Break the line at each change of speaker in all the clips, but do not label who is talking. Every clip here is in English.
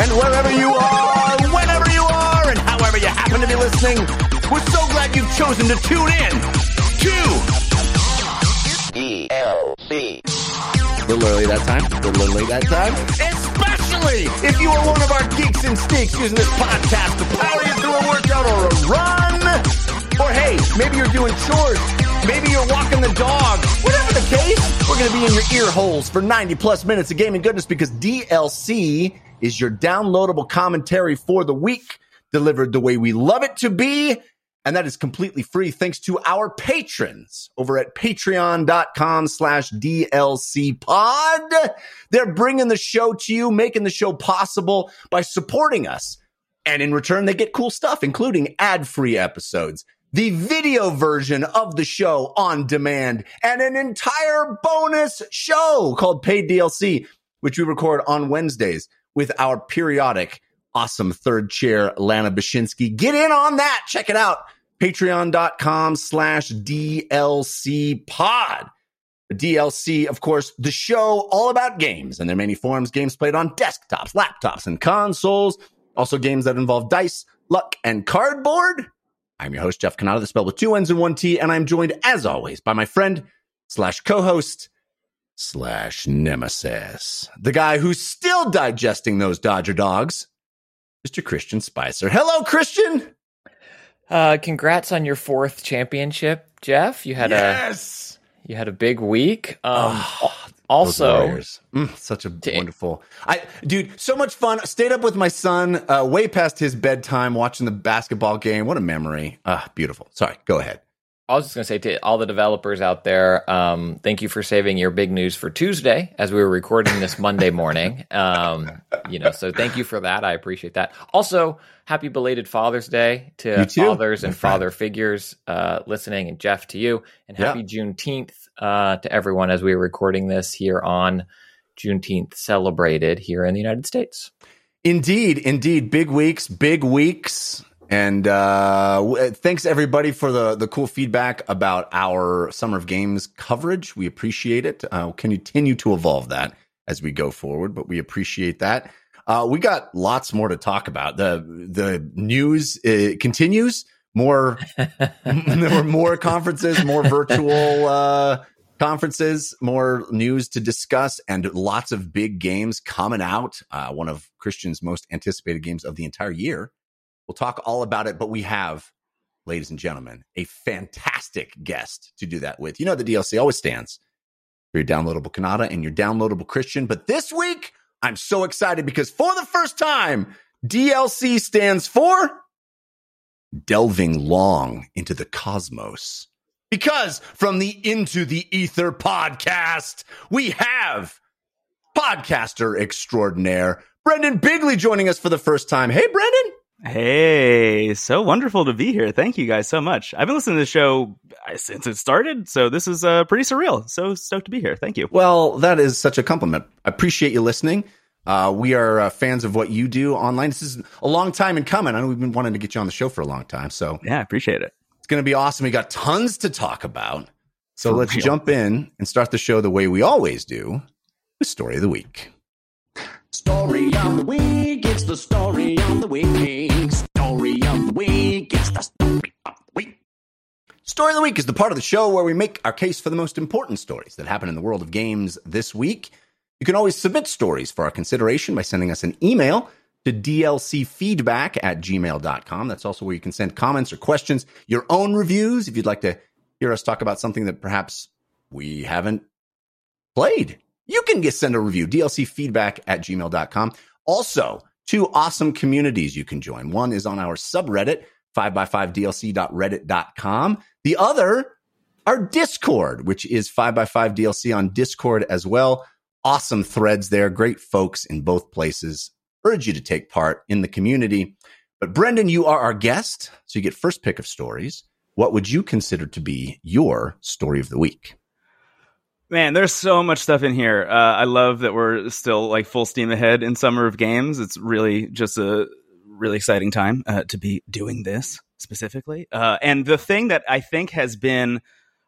and wherever you are, whenever you are, and however you happen to be listening, we're so glad you've chosen to tune in to
DLC.
A little early that time, a little late that time. Especially if you are one of our geeks and steaks using this podcast to power you through a workout or a run. Or hey, maybe you're doing chores. Maybe you're walking the dog. Whatever the case, we're going to be in your ear holes for 90 plus minutes of gaming goodness because DLC is your downloadable commentary for the week, delivered the way we love it to be. And that is completely free thanks to our patrons over at patreon.com slash DLC pod. They're bringing the show to you, making the show possible by supporting us. And in return, they get cool stuff, including ad free episodes, the video version of the show on demand, and an entire bonus show called Paid DLC, which we record on Wednesdays with our periodic awesome third chair, Lana Bashinsky. Get in on that. Check it out. Patreon.com slash DLC pod. DLC, of course, the show all about games and their many forms, games played on desktops, laptops, and consoles. Also games that involve dice, luck, and cardboard. I'm your host, Jeff Cannata, the spell with two N's and one T, and I'm joined, as always, by my friend slash co-host slash nemesis, the guy who's still digesting those Dodger dogs, Mr. Christian Spicer. Hello, Christian.
Uh, congrats on your fourth championship, Jeff. You had
yes.
a you had a big week. Um,
Those
also,
Mm, such a wonderful. I, dude, so much fun. Stayed up with my son, uh, way past his bedtime, watching the basketball game. What a memory. Ah, beautiful. Sorry, go ahead.
I was just going to say to all the developers out there, um, thank you for saving your big news for Tuesday as we were recording this Monday morning. Um, you know, so thank you for that. I appreciate that. Also, happy belated Father's Day to fathers and father figures uh, listening, and Jeff to you, and
Yeah.
happy Juneteenth uh, to everyone as we are recording this here on Juneteenth celebrated here in the United States.
Indeed, indeed. Big weeks, big weeks. And uh, thanks everybody for the the cool feedback about our summer of games coverage. We appreciate it. Uh, we'll continue to evolve that as we go forward, but we appreciate that. Uh, we got lots more to talk about. the The news uh, continues. More, there were more conferences, more virtual uh, conferences, more news to discuss, and lots of big games coming out. Uh, one of Christian's most anticipated games of the entire year. We'll talk all about it, but we have, ladies and gentlemen, a fantastic guest to do that with. You know, the DLC always stands for your downloadable Cannata and your downloadable Christian. But this week, I'm so excited because for the first time, DLC stands for delving long into the cosmos. Because from the Into the Aether podcast, we have podcaster extraordinaire Brendon Bigley joining us for the first time. Hey, Brendon.
Hey, so wonderful to be here. Thank you guys so much. I've been listening to the show uh, since it started, so this is uh, pretty surreal. So stoked to be here. Thank you.
Well, that is such a compliment. I appreciate you listening. Uh, we are uh, fans of what you do online. This is a long time in coming. I know we've been wanting to get you on the show for a long time, so
Yeah, I appreciate it.
it's going to be awesome. We got tons to talk about. So
For
let's
real.
jump in and start the show the way we always do with story of the week.
Story of the week, it's the story of the week. Story of the week, it's the story of the week.
Story of the week is the part of the show where we make our case for the most important stories that happen in the world of games this week. You can always submit stories for our consideration by sending us an email to dlcfeedback at gmail.com. That's also where you can send comments or questions, your own reviews, if you'd like to hear us talk about something that perhaps we haven't played. You can get send a review, dlcfeedback at gmail.com. Also, two awesome communities you can join. One is on our subreddit, 5x5dlc.reddit.com. The other, our Discord, which is 5x5dlc on Discord as well. Awesome threads there, great folks in both places. Urge you to take part in the community. But Brendon, you are our guest, so you get first pick of stories. What would you consider to be your story of the week?
Man, there's so much stuff in here. Uh, I love that we're still like full steam ahead in summer of games. It's really just a really exciting time uh, to be doing this specifically. Uh, and the thing that I think has been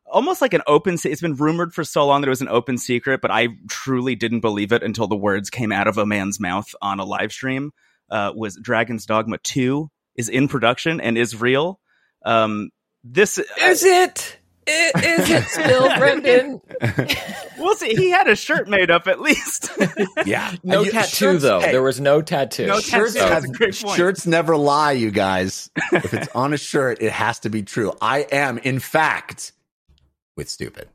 almost like an open. se- It's been rumored for so long that it was an open secret, but I truly didn't believe it until the words came out of a man's mouth on a live stream. Uh, was Dragon's Dogma Two is in production and is real. Um, this
Is it? I- Is it still, Brendon?
we'll see. He had a shirt made up at least.
Yeah.
No
you-
tattoo
shirts-
though.
hey,
There was no tattoo.
No
shirts,
tattoo.
have,
great point.
shirts never lie, you guys. if it's on a shirt, it has to be true. I am, in fact, with stupid.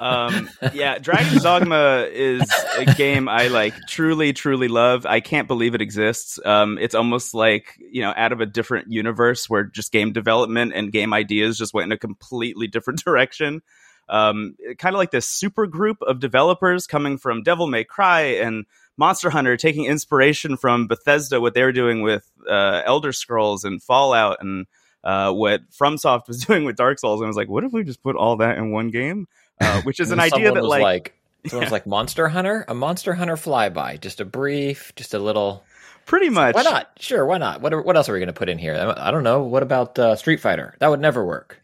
Um, yeah, Dragon's Dogma is a game I like truly, truly love. I can't believe it exists. Um, it's almost like you know out of a different universe where just game development and game ideas just went in a completely different direction. Um, kind of like this super group of developers coming from Devil May Cry and Monster Hunter, taking inspiration from Bethesda, what they were doing with uh, Elder Scrolls and Fallout, and uh, what FromSoft was doing with Dark Souls. And I was like, what if we just put all that in one game? Uh, which is an idea that like,
like someone's like Monster Hunter, a Monster Hunter flyby, just a brief, just a little.
pretty much.
Why not? Sure, why not? What what else are we going to put in here? I don't know. What about uh, Street Fighter? That would never work.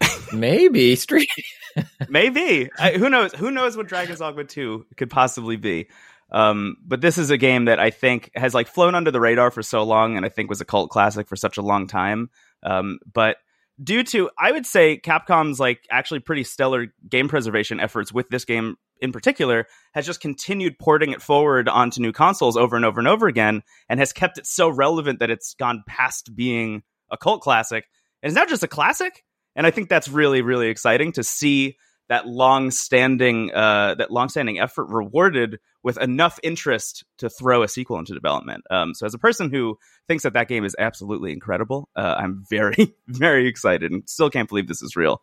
Maybe Street.
Maybe. I, who knows? Who knows what Dragon's Dogma 2 could possibly be? Um, but this is a game that I think has like flown under the radar for so long, and I think was a cult classic for such a long time. Um, but due to, I would say, Capcom's like actually pretty stellar game preservation efforts with this game in particular, has just continued porting it forward onto new consoles over and over and over again, and has kept it so relevant that it's gone past being a cult classic, and it's now just a classic. And I think that's really, really exciting to see that long-standing uh, that long-standing effort rewarded with enough interest to throw a sequel into development. Um, so, as a person who thinks that that game is absolutely incredible, uh, I'm very, very excited and still can't believe this is real.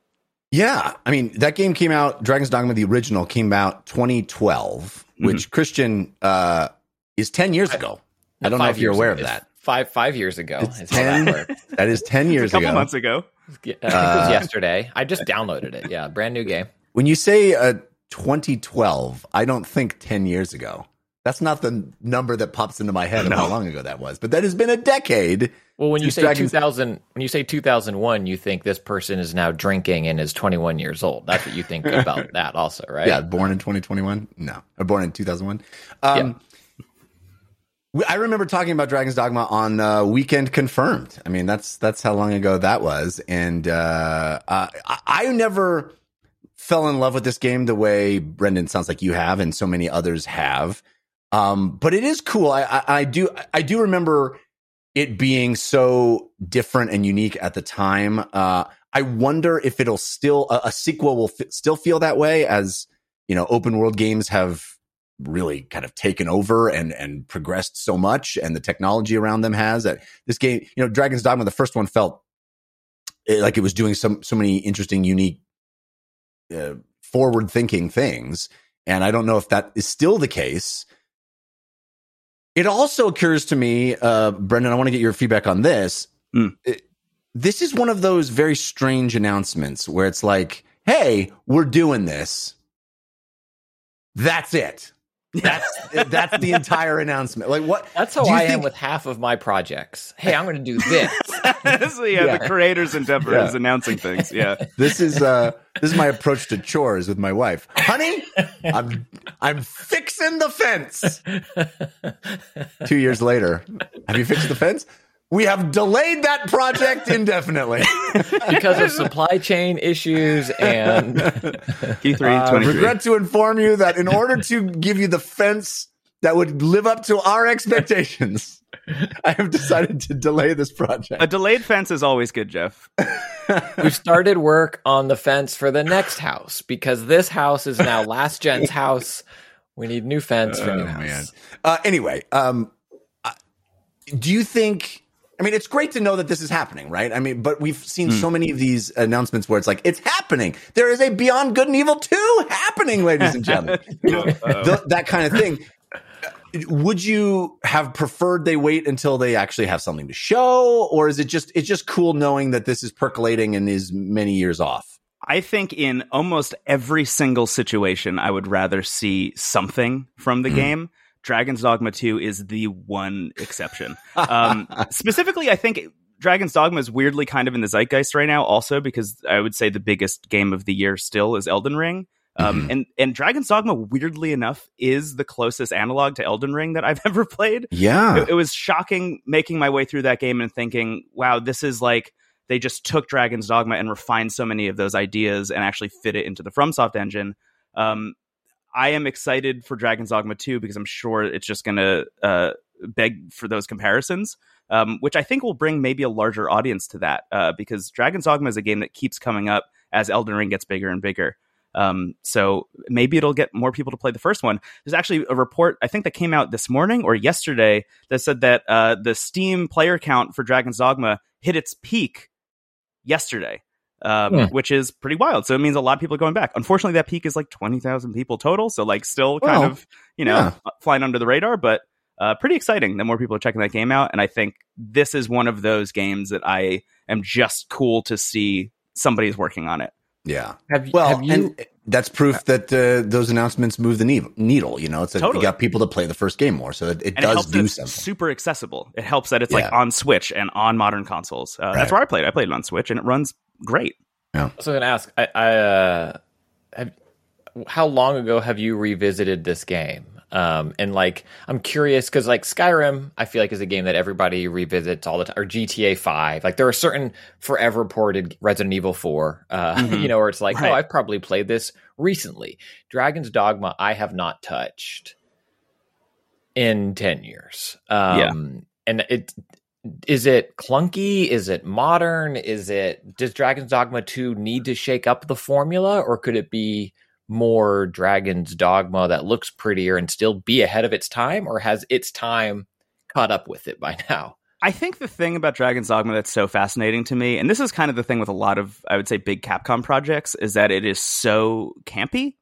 Yeah. I mean, that game came out, Dragon's Dogma, the original, came out 2012, which Christian uh, is 10 years ago. I don't know if you're aware
ago.
of
It's
that.
Five five years ago. Is how that
That is 10 years ago.
a couple
ago.
months ago.
Yeah, I think it was yesterday. I just downloaded it. Yeah, brand new game.
When you say uh, 2012, I don't think 10 years ago. That's not the number that pops into my head of how long ago that was. But that has been a decade.
Well, when you say
Dragon's-
2000, when you say 2001, you think this person is now drinking and is 21 years old. That's what you think about that, also, right?
Yeah, born in 2021? No, or born in 2001. Um, we- I remember talking about Dragon's Dogma on uh, Weekend Confirmed. I mean, that's that's how long ago that was, and uh, uh, I, I never fell in love with this game the way Brendon sounds like you have, and so many others have. Um, but it is cool. I, I, I do I do remember it being so different and unique at the time. Uh, I wonder if it'll still a, a sequel will f- still feel that way as you know open world games have really kind of taken over and and progressed so much and the technology around them has that this game you know Dragon's Dogma the first one felt eh, like it was doing some so many interesting unique uh, forward thinking things and I don't know if that is still the case. It also occurs to me uh Brendon I want to get your feedback on this.
Mm.
It- this is one of those very strange announcements where it's like hey we're doing this. That's it that's that's the entire announcement. Like what?
That's how
do you
I am with half of my projects. Hey, I'm going to do this.
so yeah,
Yeah.
the creator's endeavor
Yeah.
is announcing things. Yeah.
This is uh this is my approach to chores with my wife. Honey, I'm I'm fixing the fence. Two years later, have you fixed the fence? We have delayed that project indefinitely.
because of supply chain issues and
Q3
Uh,
23.
regret to inform you that in order to give you the fence that would live up to our expectations, I have decided to delay this project.
a delayed fence is always good, Jeff.
we've started work on the fence for the next house because this house is now last gen's house. We need new fence for new
Oh,
house.
man. Uh, anyway, um, uh, do you think? I mean, it's great to know that this is happening, right? I mean, but we've seen so many of these announcements where it's like it's happening. There is a Beyond Good and Evil two happening, ladies and gentlemen. You know, th- that kind of thing. Would you have preferred they wait until they actually have something to show, or is it just it's just cool knowing that this is percolating and is many years off?
I think in almost every single situation, I would rather see something from the mm-hmm. game. Dragon's Dogma 2 is the one exception. Um, specifically, I think Dragon's Dogma is weirdly kind of in the zeitgeist right now, also because I would say the biggest game of the year still is Elden Ring. Um,
Mhm.
and and Dragon's Dogma, weirdly enough, is the closest analog to Elden Ring that I've ever played.
Yeah.
It, it was shocking making my way through that game and thinking, wow, this is like they just took Dragon's Dogma and refined so many of those ideas and actually fit it into the FromSoft engine. Um, I am excited for Dragon's Dogma 2 because I'm sure it's just going to uh, beg for those comparisons, um, which I think will bring maybe a larger audience to that uh, because Dragon's Dogma is a game that keeps coming up as Elden Ring gets bigger and bigger. Um, so maybe it'll get more people to play the first one. There's actually a report I think that came out this morning or yesterday that said that uh, the Steam player count for Dragon's Dogma hit its peak yesterday, um,
Hmm.
which is pretty wild. So it means a lot of people are going back. Unfortunately, that peak is like twenty thousand people total. So like still kind
Well,
of you know
yeah.
flying under the radar, but uh, pretty exciting that more people are checking that game out. And I think this is one of those games that I am just cool to see somebody's working on it.
Yeah.
Have,
Well,
have you?
and that's proof that uh, those announcements move the needle. needle you know, it's like
Totally.
you got people to play the first game more, so it, it
and it
does do
it's
something.
super accessible. It helps that it's like on Switch and on modern consoles. Uh, That's where I played. it. I played it on Switch, and it runs great.
Yeah. So I'm going to ask, I, I uh, have, how long ago have you revisited this game? Um, and like, I'm curious because like Skyrim, I feel like is a game that everybody revisits all the time, or GTA Five. Like, there are certain forever ported Resident Evil Four, uh,
Mhm.
you know, where it's like,
Right.
oh, I've probably played this recently. Dragon's Dogma, I have not touched in ten years. Um, and it is it clunky? Is it modern? Is it does Dragon's Dogma 2 need to shake up the formula or could it be more Dragon's Dogma that looks prettier and still be ahead of its time or has its time caught up with it by now?
I think the thing about Dragon's Dogma that's so fascinating to me, and this is kind of the thing with a lot of, I would say, big Capcom projects, is that it is so campy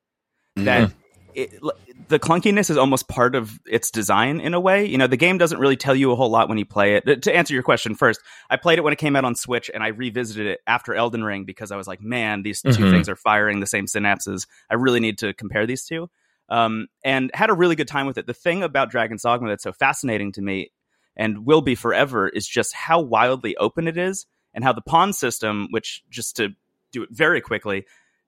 that mm-hmm. It, the clunkiness is almost part of its design in a way. You know, the game doesn't really tell you a whole lot when you play it. To answer your question first, I played it when it came out on Switch, and I revisited it after Elden Ring because I was like, man, these two
Mhm.
things are firing the same synapses. I really need to compare these two. Um, and had a really good time with it. The thing about Dragon's Dogma that's so fascinating to me and will be forever is just how wildly open it is and how the pawn system, which just to do it very quickly,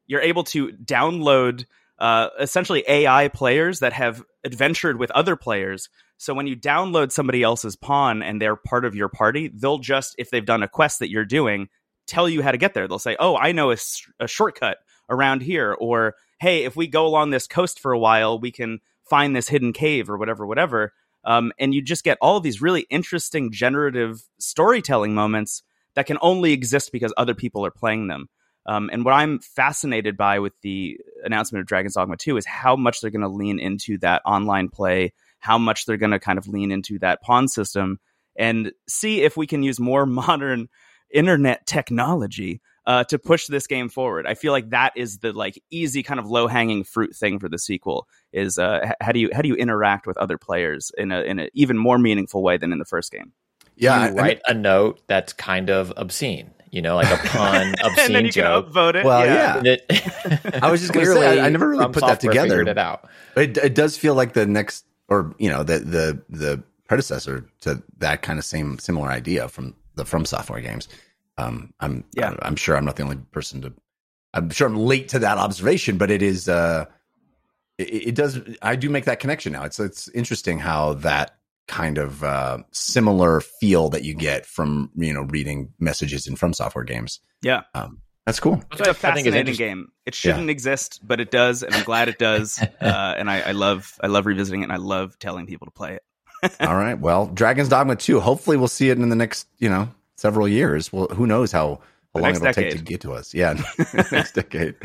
you're able to download uh, essentially AI players that have adventured with other players. So when you download somebody else's pawn and they're part of your party, they'll just, if they've done a quest that you're doing, tell you how to get there. They'll say, "Oh, I know a shortcut around here," or "Hey, if we go along this coast for a while, we can find this hidden cave or whatever, whatever." Um, and you just get all of these really interesting generative storytelling moments that can only exist because other people are playing them. Um, and what I'm fascinated by with the announcement of Dragon's Dogma 2 is how much they're going to lean into that online play, how much they're going to kind of lean into that pawn system, and see if we can use more modern internet technology uh, to push this game forward. I feel like that is the like easy kind of low hanging fruit thing for the sequel. Is uh, how do you how do you interact with other players in a in an even more meaningful way than in the first game?
yeah,
you
I mean-
write a note that's kind of obscene, you know, like a pun obscene
and then you
joke.
can upvote it.
Well, yeah.
That-
I was just gonna say,
Clearly,
I- I never really put that together.
It out.
It, it does feel like the next, or you know, the the the predecessor to that kind of same similar idea from the from software games. Um, I'm
Yeah.
I'm sure I'm not the only person to. I'm sure I'm late to that observation, but it is. Uh, it, it does. I do make that connection now. It's it's interesting how that kind of uh, similar feel that you get from you know reading messages in from software games.
Yeah.
Um, that's cool.
It's a
I think is
fascinating
interesting.
game. It shouldn't exist, but it does, and I'm glad it does. uh, and I, I love I love revisiting it, and I love telling people to play it.
All right. Well, Dragon's Dogma 2. Hopefully, we'll see it in the next, you know, several years. Well, who knows how,
The
how long it'll take to get to us. Yeah, next decade.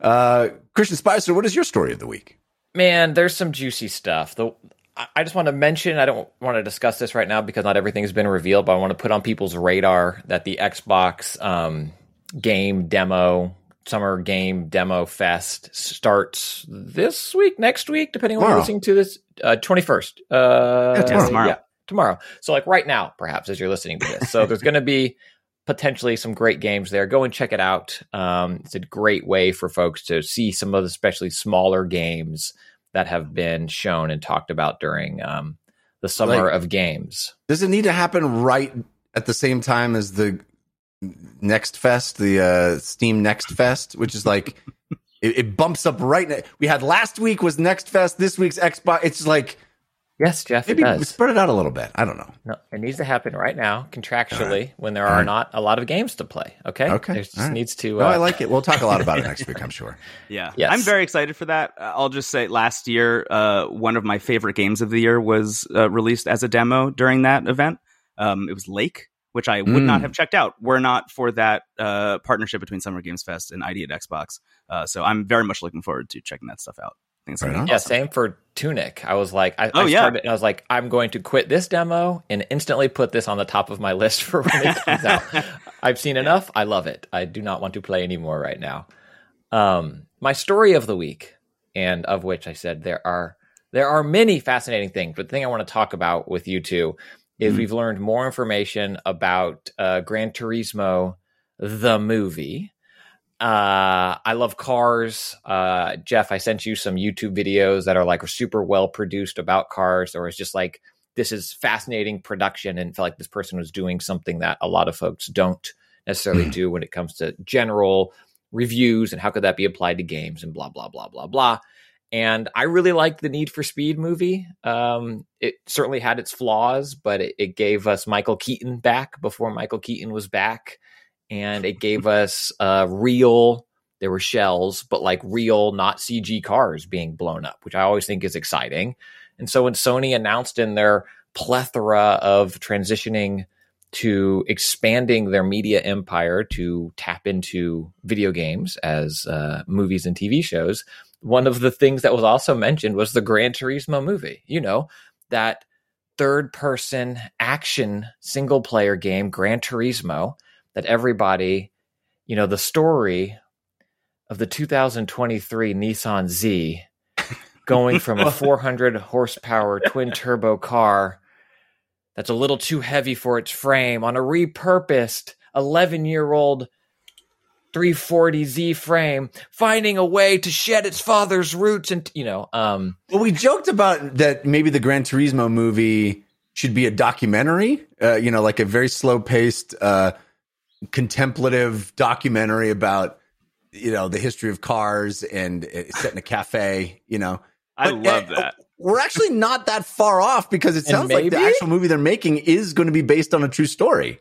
Uh, Christian Spicer, what is your story of the week?
Man, there's some juicy stuff. The I- I just want to mention, I don't want to discuss this right now because not everything has been revealed, but I want to put on people's radar that the Xbox um, game demo, summer game demo fest starts this week, next week, depending on when you're listening to this. Uh, 21st. Uh,
Yeah, tomorrow.
Tomorrow.
yeah, tomorrow. So, like right now, perhaps, as you're listening to this. So, there's going to be potentially some great games there. Go and check it out. Um, it's a great way for folks to see some of the especially smaller games that have been shown and talked about during um, the summer
Like-
of games.
Does it need to happen right at the same time as the Next Fest, the uh, Steam Next Fest, which is like it, it bumps up right. Now. We had last week was Next Fest. This week's Xbox. It's like
Yes, Jeff,
maybe
it does.
spread it out a little bit. I don't know.
No, it needs to happen right now, contractually, when there are
right.
not a lot of games to play. Okay.
Okay.
There just
All right.
needs to.
No,
uh,
I like it. We'll talk a lot about it next week. I'm sure.
Yeah,
Yes.
I'm very excited for that. Uh, I'll just say, last year, uh, one of my favorite games of the year was uh, released as a demo during that event. Um, it was Lake, which I would
Mm.
not have checked out were not for that uh, partnership between Summer Games Fest and ID at Xbox. Uh, so I'm very much looking forward to checking that stuff out. I think
Right
be
on.
Yeah,
awesome.
same for Tunic. I was like, I,
Oh,
I
yeah.
started, and I was like, I'm going to quit this demo and instantly put this on the top of my list for when it comes out. I've seen enough. I love it. I do not want to play anymore right now. Um, my story of the week, and of which I said there are there are many fascinating things, but the thing I want to talk about with you two is
Mhm.
we've learned more information about uh, Gran Turismo, the movie. Uh, I love cars. Uh, Jeff, I sent you some YouTube videos that are like super well produced about cars, or it's just like this is fascinating production, and felt like this person was doing something that a lot of folks don't necessarily do when it comes to general reviews and how could that be applied to games and blah blah blah blah blah. And I really liked the Need for Speed movie. Um, it certainly had its flaws, but it, it gave us Michael Keaton back before Michael Keaton was back and it gave us uh, real there were shells but like real not cg cars being blown up which i always think is exciting. And so when sony announced in their plethora of transitioning to expanding their media empire to tap into video games as uh, movies and tv shows one of the things that was also mentioned was the gran turismo movie you know that third person action single player game gran turismo that everybody, you know, the story of the 2023 Nissan Z going from a 400 horsepower twin turbo car that's a little too heavy for its frame on a repurposed 11 year old 340Z frame, finding a way to shed its father's roots and, you know, um,
Well, we joked about that maybe the Gran Turismo movie should be a documentary, uh, you know, like a very slow paced, uh, contemplative documentary about, you know, the history of cars and uh, set in a cafe, you know.
I
But,
love
uh,
that.
We're actually not that far off because it
And
sounds like the actual movie they're making is going to be based on a true story.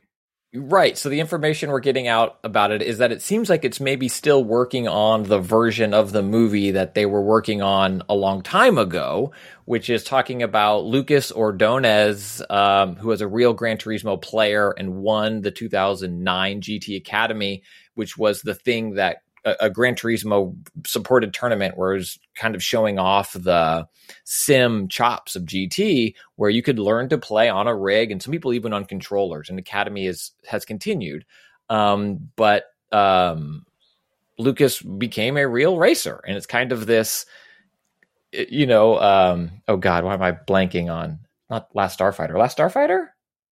Right. So the information we're getting out about it is that it seems like it's maybe still working on the version of the movie that they were working on a long time ago, which is talking about Lucas Ordonez, um, who was a real Gran Turismo player and won the 2009 GT Academy, which was the thing that a, a Gran Turismo supported tournament where it was kind of showing off the sim chops of GT, where you could learn to play on a rig and some people even on controllers. And Academy is has continued, um, but um, Lucas became a real racer, and it's kind of this, you know, um, oh God, why am I blanking on not Last Starfighter? Last Starfighter,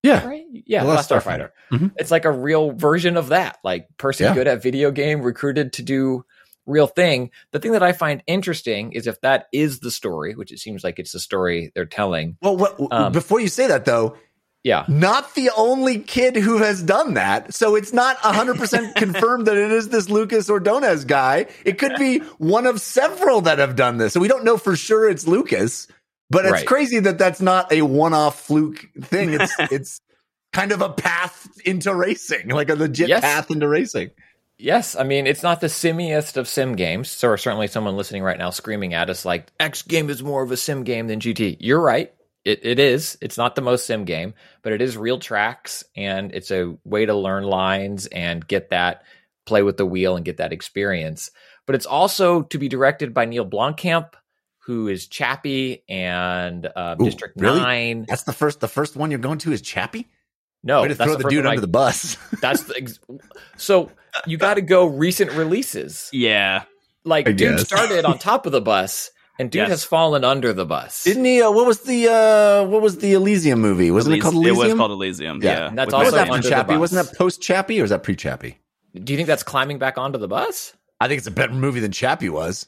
Yeah.
right? Yeah,
The
Last,
Last
Starfighter.
Starfighter. Mhm.
It's like a real version of that. Like person
Yeah.
good at video game recruited to do real thing. The thing that I find interesting is if that is the story, which it seems like it's the story they're telling.
Well, what,
Um,
before you say that though,
Yeah.
not the only kid who has done that. So it's not 100% confirmed that it is this Lucas Ordonez guy. It could be one of several that have done this. So we don't know for sure it's Lucas, but it's
Right.
crazy that that's not a one-off fluke thing. It's it's kind of a path into racing, like a legit
Yes.
path into racing.
Yes, I mean it's not the simmiest of sim games. So certainly someone listening right now screaming at us like X game is more of a sim game than GT. You're right. It, it is. It's not the most sim game, but it is real tracks and it's a way to learn lines and get that play with the wheel and get that experience. But it's also to be directed by Neil Blomkamp, who is Chappie and uh,
Ooh,
District
really?
Nine.
That's the first the first one you're going to is Chappie?
No,
Way to
that's
throw the,
first
dude
one I-
under the bus.
That's the ex- so you got to go recent releases.
Yeah.
Like
I
dude
guess.
started on top of the bus, and dude
Yes.
has fallen under the bus.
Didn't he? Uh, what was the uh, what was the Elysium movie? Wasn't it called Elysium?
It was called Elysium.
Yeah.
Yeah.
And that's
With
also
was that
Matt
under
Damon.
the
Chappie?
bus.
Wasn't that post Chappie or was that pre Chappie?
Do you think that's climbing back onto the bus?
I think it's a better movie than Chappie was.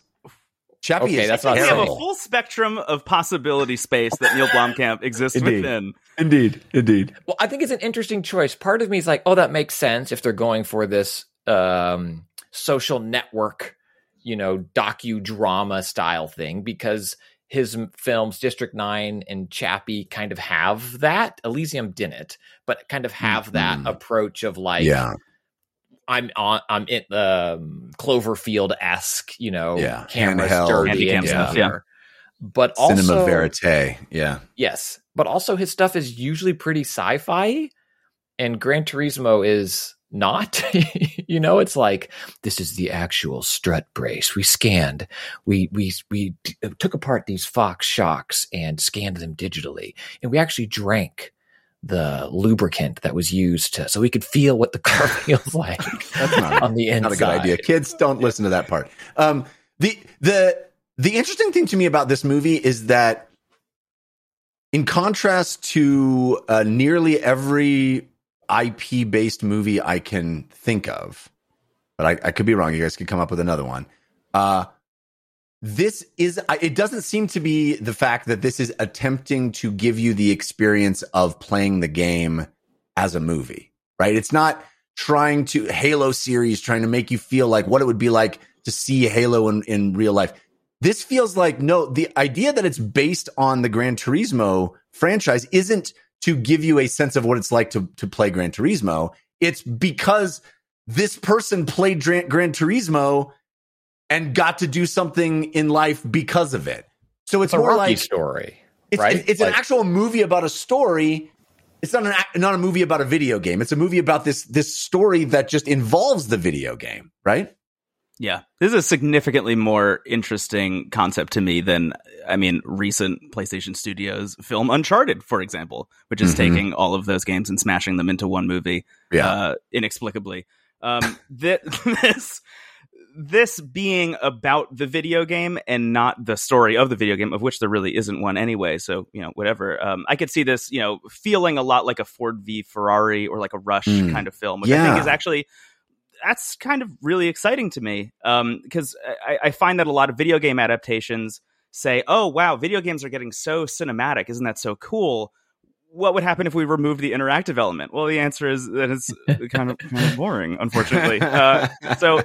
Chappie
Okay,
is
that's not
We have a full spectrum of possibility space that Neil Blomkamp exists
Indeed.
within.
Indeed, indeed.
Well, I think it's an interesting choice. Part of me is like, oh, that makes sense if they're going for this um, social network, you know, docudrama style thing, because his films, District Nine and Chappie, kind of have that. Elysium didn't, but kind of have that
Mhm.
approach of like,
yeah,
I'm on, I'm in the um, Cloverfield esque, you know,
Yeah,
cameras
handheld,
dirty and
handycam
stuff.
stuff, yeah.
But
cinema
also,
verite. Yeah,
Yes, but also his stuff is usually pretty sci-fi, and Gran Turismo is not. you know, it's like this is the actual strut brace. We scanned, we we we d- took apart these Fox shocks and scanned them digitally, and we actually drank the lubricant that was used to, so we could feel what the car feels like
that's not
on the inside.
not a good idea. Kids, don't listen to that part. Um, the the the interesting thing to me about this movie is that, in contrast to uh, nearly every IP based movie I can think of, but I, I could be wrong. You guys could come up with another one. Uh, this is it doesn't seem to be the fact that this is attempting to give you the experience of playing the game as a movie right? It's not trying to halo series trying to make you feel like what it would be like to see halo in, in real life. This feels like no the idea that it's based on the gran turismo franchise isn't to give you a sense of what it's like to, to play gran turismo. It's because this person played gran, gran turismo and got to do something in life because of it. So it's,
It's a
more like
story,
it's,
right?
it's
Like-
an actual movie about a story. It's not an not a movie about a video game. It's a movie about this this story that just involves the video game, right?
Yeah, this is a significantly more interesting concept to me than, I mean, recent PlayStation Studios film Uncharted, for example, which is
Mhm.
taking all of those games and smashing them into one movie
Yeah.
uh, inexplicably. Um, th- this this being about the video game and not the story of the video game, of which there really isn't one anyway. So you know, whatever. Um, I could see this, you know, feeling a lot like a Ford v Ferrari or like a Rush
Mm.
kind of film, which I think is actually that's kind of really exciting to me because I, I find that a lot of video game adaptations say, "Oh wow, video games are getting so cinematic. Isn't that so cool?" What would happen if we removed the interactive element? Well, the answer is that it's kind of, kind of boring, unfortunately. Uh, so,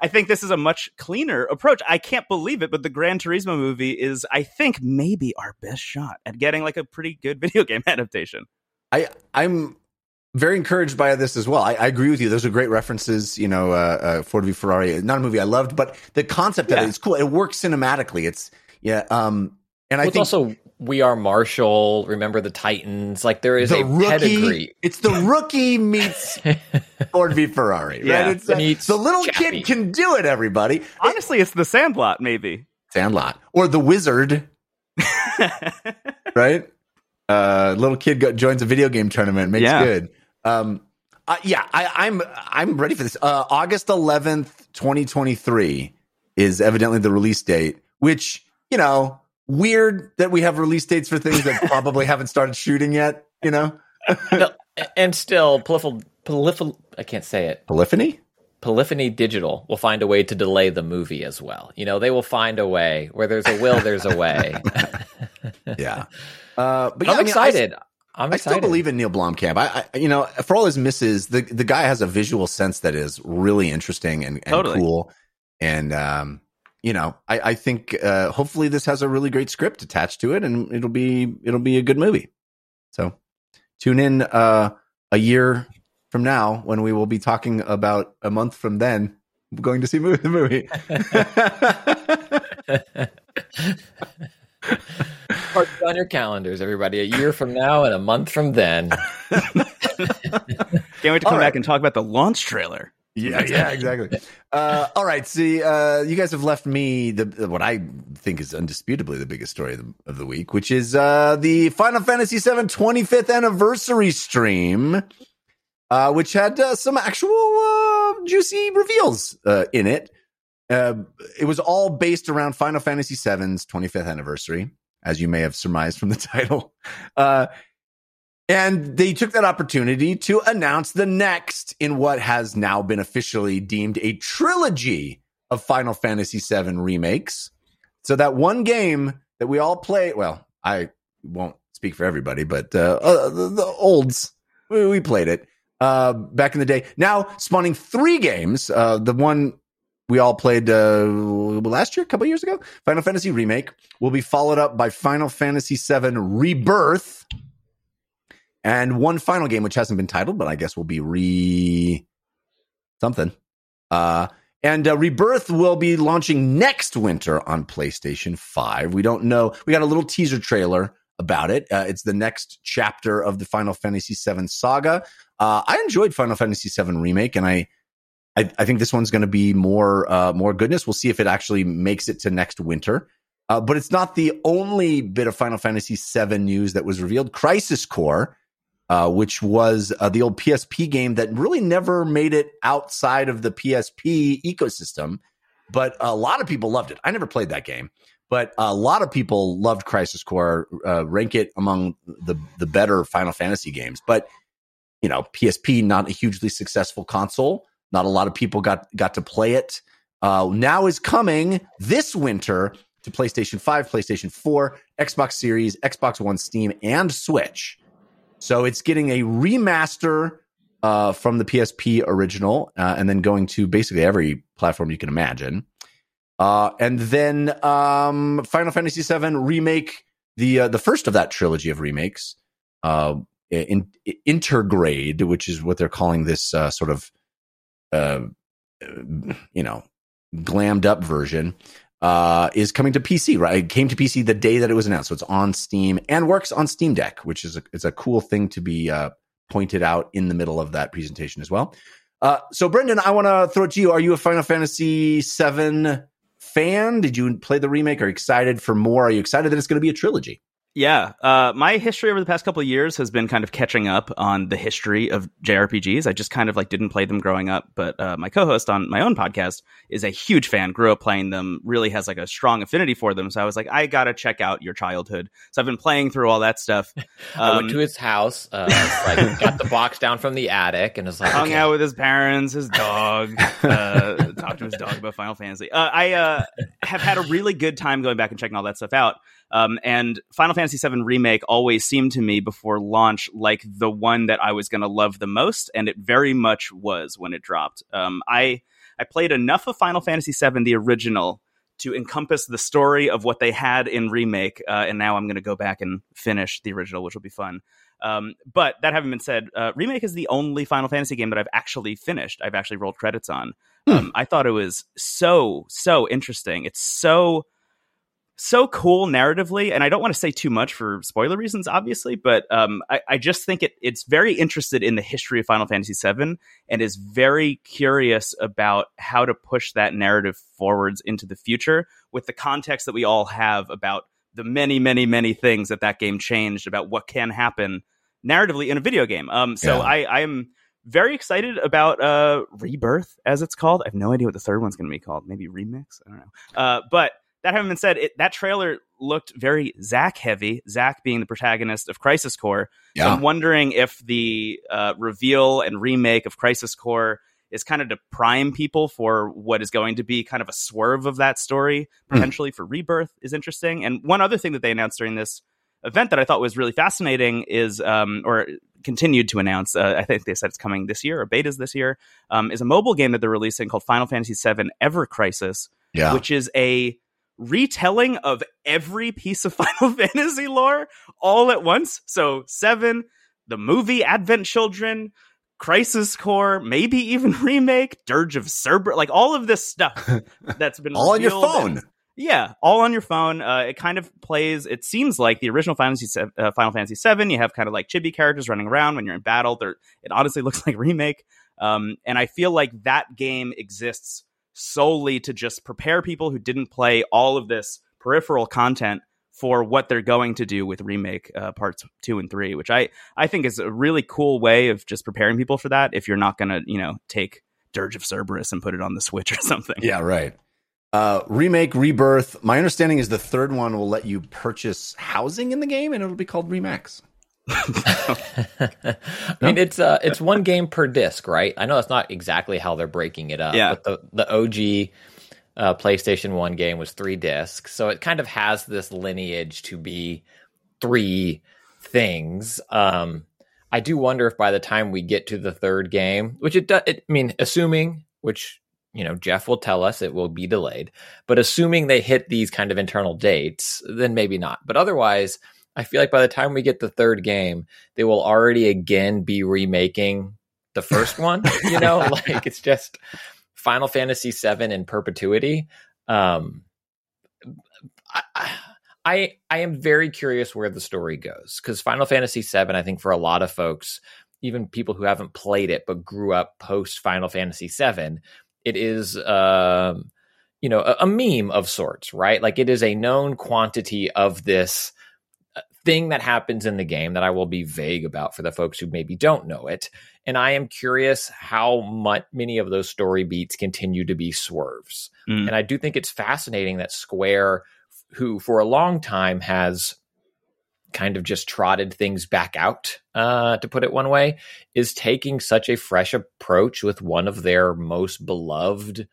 I think this is a much cleaner approach. I can't believe it, but the Gran Turismo movie is, I think, maybe our best shot at getting like a pretty good video game adaptation.
I I'm very encouraged by this as well. I, I agree with you. Those are great references. You know, uh, uh, Ford v Ferrari, not a movie I loved, but the concept of it is cool. It works cinematically. It's yeah. Um, and I
Well, it's
think
also we are Marshall. Remember the Titans? Like there is
the
a
rookie.
pedigree.
It's the rookie meets Ford v Ferrari.
Yeah.
right? It's, uh,
Meets
the little
Chappie.
kid can do it. Everybody,
Honestly, it's the Sandlot, maybe.
Sandlot or the Wizard, right? Uh, little kid go, joins a video game tournament, makes
Yeah.
good. Um, uh, yeah, I, I'm I'm ready for this. Uh, August 11th, 2023 is evidently the release date. Which you know, weird that we have release dates for things that probably haven't started shooting yet. You know,
No, and still, polyphil, polyphil, I can't say it.
Polyphony.
Polyphony Digital will find a way to delay the movie as well. You know, they will find a way. Where there's a will, there's a way.
Yeah, uh, but yeah,
I'm
I mean, I-
excited. I'm excited.
I still believe in Neil Blomkamp. I, I, you know, for all his misses, the the guy has a visual sense that is really interesting and, and
Totally.
cool. And um, you know, I, I think uh, hopefully this has a really great script attached to it, and it'll be it'll be a good movie. So tune in uh, a year from now when we will be talking about a month from then going to see mo- the movie.
Mark it on your calendars, everybody. A year from now and a month from then.
Can't wait to
All
come
right.
back and talk about the launch trailer.
Yeah, yeah, exactly. Uh, all right, see, uh, you guys have left me the what I think is undisputably the biggest story of the, of the week, which is uh, the Final Fantasy VII 25th anniversary stream, uh, which had uh, some actual uh, juicy reveals uh, in it. Uh, it was all based around Final Fantasy VII's 25th anniversary, as you may have surmised from the title. And they took that opportunity to announce the next in what has now been officially deemed a trilogy of Final Fantasy VII remakes. So that one game that we all play, well, I won't speak for everybody, but uh, uh, the, the olds we, we played it uh, back in the day. Now spawning three games. Uh, the one we all played uh, last year, a couple years ago, Final Fantasy Remake, will be followed up by Final Fantasy VII Rebirth, and one final game which hasn't been titled, but I guess will be re something. Uh, and uh, Rebirth will be launching next winter on PlayStation 5. We don't know. We got a little teaser trailer about it. Uh, it's the next chapter of the Final Fantasy VII saga. Uh, I enjoyed Final Fantasy VII Remake, and I I, I think this one's going to be more uh, more goodness. We'll see if it actually makes it to next winter. Uh, but it's not the only bit of Final Fantasy VII news that was revealed. Crisis Core, uh, which was uh, the old PSP game that really never made it outside of the PSP ecosystem, but a lot of people loved it. I never played that game, but a lot of people loved Crisis Core, uh, rank it among the the better Final Fantasy games. But you know, PSP not a hugely successful console. Not a lot of people got got to play it. Uh, now is coming this winter to PlayStation 5, PlayStation 4, Xbox Series, Xbox One, Steam, and Switch. So it's getting a remaster uh, from the PSP original, uh, and then going to basically every platform you can imagine. Uh, and then um, Final Fantasy VII remake, the uh, the first of that trilogy of remakes, uh, in, in, Intergrade, which is what they're calling this uh, sort of you know, glammed up version uh, is coming to PC. Right, it came to PC the day that it was announced, so it's on Steam and works on Steam Deck, which is a, it's a cool thing to be uh, pointed out in the middle of that presentation as well. Uh, so, Brendon, I want to throw it to you. Are you a Final Fantasy VII fan? Did you play the remake? Are you excited for more? Are you excited that it's going to be a trilogy?
Yeah, uh, my history over the past couple of years has been kind of catching up on the history of JRPGs. I just kind of like didn't play them growing up, but uh, my co-host on my own podcast is a huge fan. Grew up playing them, really has like a strong affinity for them. So I was like, I gotta check out your childhood. So I've been playing through all that stuff. Um,
I went to his house, uh, like got the box down from the attic, and was like
hung
okay.
out with his parents, his dog, uh, talked to his dog about Final Fantasy. Uh, I uh, have had a really good time going back and checking all that stuff out. Um, and Final Fantasy VII Remake always seemed to me before launch like the one that I was going to love the most, and it very much was when it dropped. Um, I I played enough of Final Fantasy VII, the original, to encompass the story of what they had in remake, uh, and now I'm going to go back and finish the original, which will be fun. Um, but that having been said, uh, remake is the only Final Fantasy game that I've actually finished. I've actually rolled credits on. Hmm. Um, I thought it was so so interesting. It's so so cool narratively, and I don't want to say too much for spoiler reasons, obviously, but um, I, I, just think it, it's very interested in the history of Final Fantasy VII and is very curious about how to push that narrative forwards into the future with the context that we all have about the many, many, many things that that game changed about what can happen narratively in a video game. Um, so yeah. I, I'm very excited about uh, Rebirth, as it's called. I have no idea what the third one's going to be called. Maybe Remix. I don't know. Uh, but that having been said, it, that trailer looked very Zack heavy. Zack being the protagonist of Crisis Core. Yeah. So I'm wondering if the uh, reveal and remake of Crisis Core is kind of to prime people for what is going to be kind of a swerve of that story hmm. potentially mm. for Rebirth is interesting. And one other thing that they announced during this event that I thought was really fascinating is, um, or continued to announce, uh, I think they said it's coming this year or betas this year, um, is a mobile game that they're releasing called Final Fantasy VII Ever Crisis, yeah. which is a retelling of every piece of Final Fantasy lore all at once. So, seven, the movie Advent Children, Crisis Core, maybe even remake, Dirge of Cerberus, like all of this stuff that's been
all on your phone.
And, yeah, all on your phone. Uh, it kind of plays. It seems like the original Final Fantasy, uh, Final Fantasy VII. You have kind of like chibi characters running around when you're in battle. They're, it honestly looks like remake. Um, and I feel like that game exists solely to just prepare people who didn't play all of this peripheral content for what they're going to do with remake uh, parts two and three, which I I think is a really cool way of just preparing people for that. If you're not going to you know take Dirge of Cerberus and put it on the Switch or something.
Yeah, right. Uh, remake, rebirth. My understanding is the third one will let you purchase housing in the game, and it'll be called Remax.
I mean, it's uh, it's one game per disc, right? I know that's not exactly how they're breaking it up.
Yeah.
But the the OG uh, PlayStation One game was three discs, so it kind of has this lineage to be three things. Um, I do wonder if by the time we get to the third game, which it does, it, I mean, assuming, which you know, Jeff will tell us it will be delayed, but assuming they hit these kind of internal dates, then maybe not. But otherwise, I feel like by the time we get the third game, they will already again be remaking the first one. you know, like it's just Final Fantasy VII in perpetuity. Um, I, I I am very curious where the story goes because Final Fantasy VII, I think for a lot of folks, even people who haven't played it but grew up post Final Fantasy VII, it is um, you know a, a meme of sorts, right? Like it is a known quantity of this thing that happens in the game that I will be vague about for the folks who maybe don't know it. And I am curious how much many of those story beats continue to be swerves. Mm. And I do think it's fascinating that Square who for a long time has kind of just trotted things back out, uh, to put it one way, is taking such a fresh approach with one of their most beloved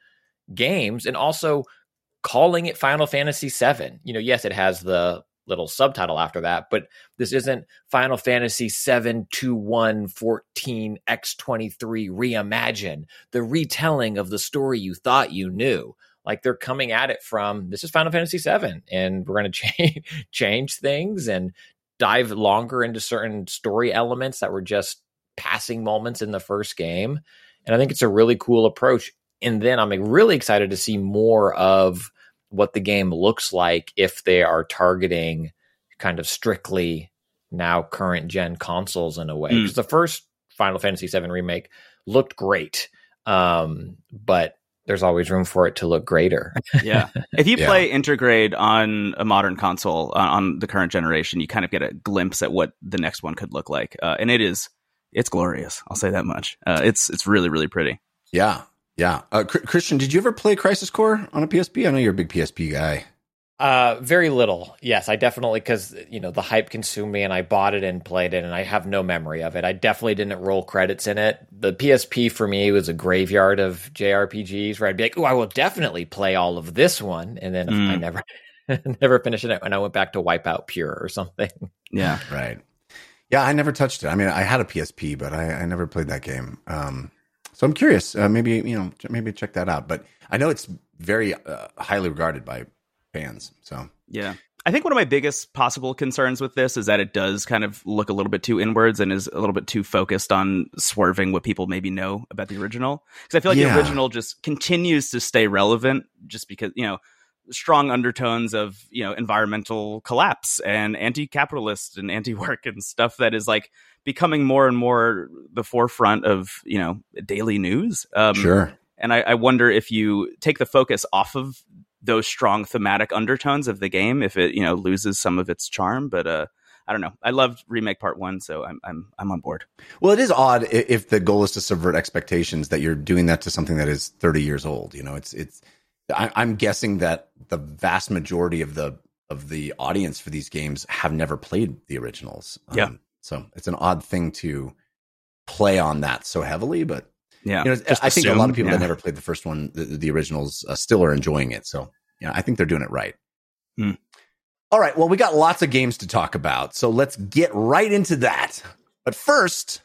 games and also calling it Final Fantasy VII. You know, yes, it has the little subtitle after that, but this isn't Final Fantasy 7 2 1 14 X23 Reimagine, the retelling of the story you thought you knew like they're coming at it from this is Final Fantasy 7 and we're going to change change things and dive longer into certain story elements that were just passing moments in the first game. And I think it's a really cool approach. And then I'm really excited to see more of what the game looks like if they are targeting kind of strictly now current gen consoles in a way. Because mm. the first Final Fantasy VII remake looked great. Um, but there's always room for it to look greater.
yeah. If you play yeah. Intergrade on a modern console on, on, the current generation, you kind of get a glimpse at what the next one could look like. Uh, and it is, it's glorious. I'll say that much. Uh, it's, it's really, really pretty.
Yeah. Yeah. Uh, Christian, did you ever play Crisis Core on a PSP? I know you're a big PSP guy.
Uh, very little. Yes, I definitely because you know the hype consumed me, and I bought it and played it, and I have no memory of it. I definitely didn't roll credits in it. The PSP for me was a graveyard of JRPGs where I'd be like, "Oh, I will definitely play all of this one," and then mm. I never, never finished it, and I went back to Wipeout Pure or something.
Yeah, right. Yeah, I never touched it. I mean, I had a PSP, but I, I never played that game. Um, so I'm curious. Uh, maybe you know, maybe check that out. But I know it's very uh, highly regarded by fans. So
yeah. I think one of my biggest possible concerns with this is that it does kind of look a little bit too inwards and is a little bit too focused on swerving what people maybe know about the original. Because I feel like yeah. the original just continues to stay relevant just because, you know, strong undertones of, you know, environmental collapse and anti capitalist and anti work and stuff that is like becoming more and more the forefront of, you know, daily news.
Um, sure.
And I, I wonder if you take the focus off of those strong thematic undertones of the game if it you know loses some of its charm but uh I don't know. I loved remake part one, so I'm I'm I'm on board.
Well, it is odd if the goal is to subvert expectations that you're doing that to something that is 30 years old. You know, it's it's. I, I'm guessing that the vast majority of the of the audience for these games have never played the originals.
Yeah.
So it's an odd thing to play on that so heavily, but
yeah,
you know, I think assume, a lot of people yeah. that never played the first one, the, the originals, uh, still are enjoying it. So yeah, I think they're doing it right. Hmm. All right. Well, we got lots of games to talk about, so let's get right into that. But first,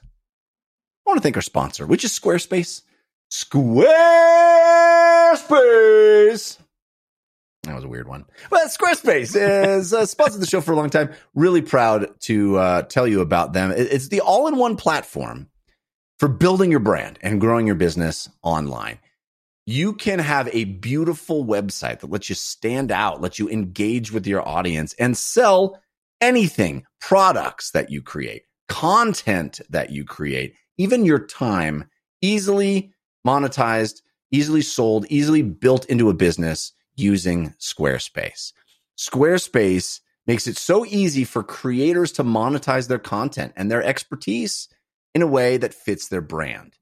I want to thank our sponsor, which is Squarespace. Squarespace. That was a weird one. But Squarespace is sponsored the show for a long time. Really proud to uh, tell you about them. It's the all-in-one platform for building your brand and growing your business online. You can have a beautiful website that lets you stand out, lets you engage with your audience and sell anything, products that you create, content that you create, even your time easily monetized, easily sold, easily built into a business using Squarespace. Squarespace makes it so easy for creators to monetize their content and their expertise in a way that fits their brand.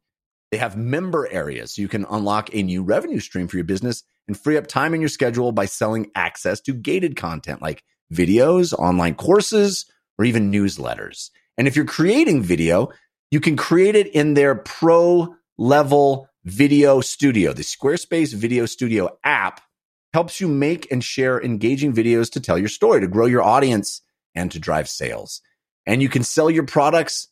They have member areas so you can unlock a new revenue stream for your business and free up time in your schedule by selling access to gated content like videos, online courses, or even newsletters. And if you're creating video, you can create it in their pro level video studio. The Squarespace Video Studio app helps you make and share engaging videos to tell your story, to grow your audience, and to drive sales. and you can sell your products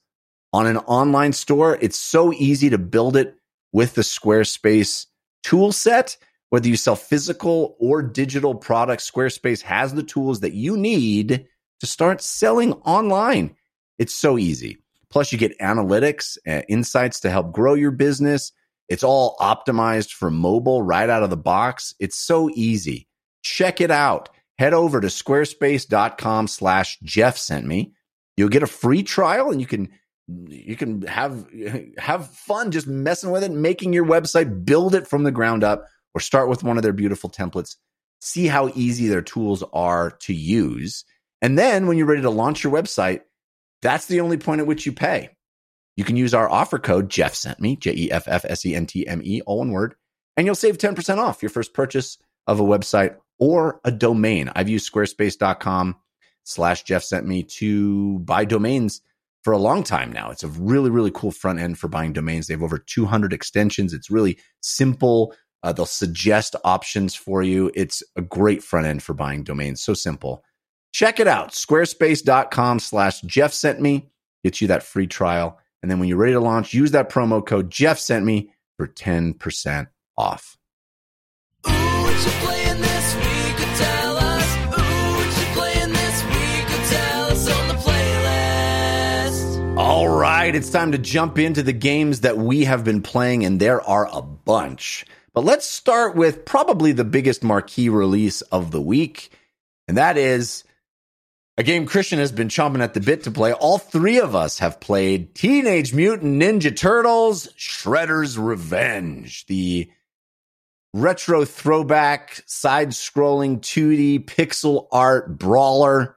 on an online store. It's so easy to build it with the Squarespace tool set. Whether you sell physical or digital products, Squarespace has the tools that you need to start selling online. It's so easy. Plus, you get analytics and insights to help grow your business. It's all optimized for mobile right out of the box. It's so easy. Check it out. Head over to squarespace.com slash Jeff sent me. You'll get a free trial and you can you can have have fun just messing with it, making your website, build it from the ground up, or start with one of their beautiful templates. See how easy their tools are to use. And then when you're ready to launch your website, that's the only point at which you pay. You can use our offer code Jeff sent me, J E F F S E N T M E, all in one word, and you'll save 10% off your first purchase of a website or a domain. I've used squarespace.com slash Jeff sent me to buy domains for a long time now. It's a really, really cool front end for buying domains. They have over 200 extensions. It's really simple. Uh, they'll suggest options for you. It's a great front end for buying domains. So simple. Check it out. Squarespace.com slash Jeff sent me. Gets you that free trial. And then when you're ready to launch, use that promo code Jeff sent me for 10% off.
Ooh, what you playing this week? Could tell us. Ooh, what you playing this week? Could tell us on the playlist.
All right, it's time to jump into the games that we have been playing, and there are a bunch. But let's start with probably the biggest marquee release of the week, and that is a game Christian has been chomping at the bit to play. All three of us have played Teenage Mutant Ninja Turtles Shredder's Revenge, the retro throwback, side scrolling 2D pixel art brawler.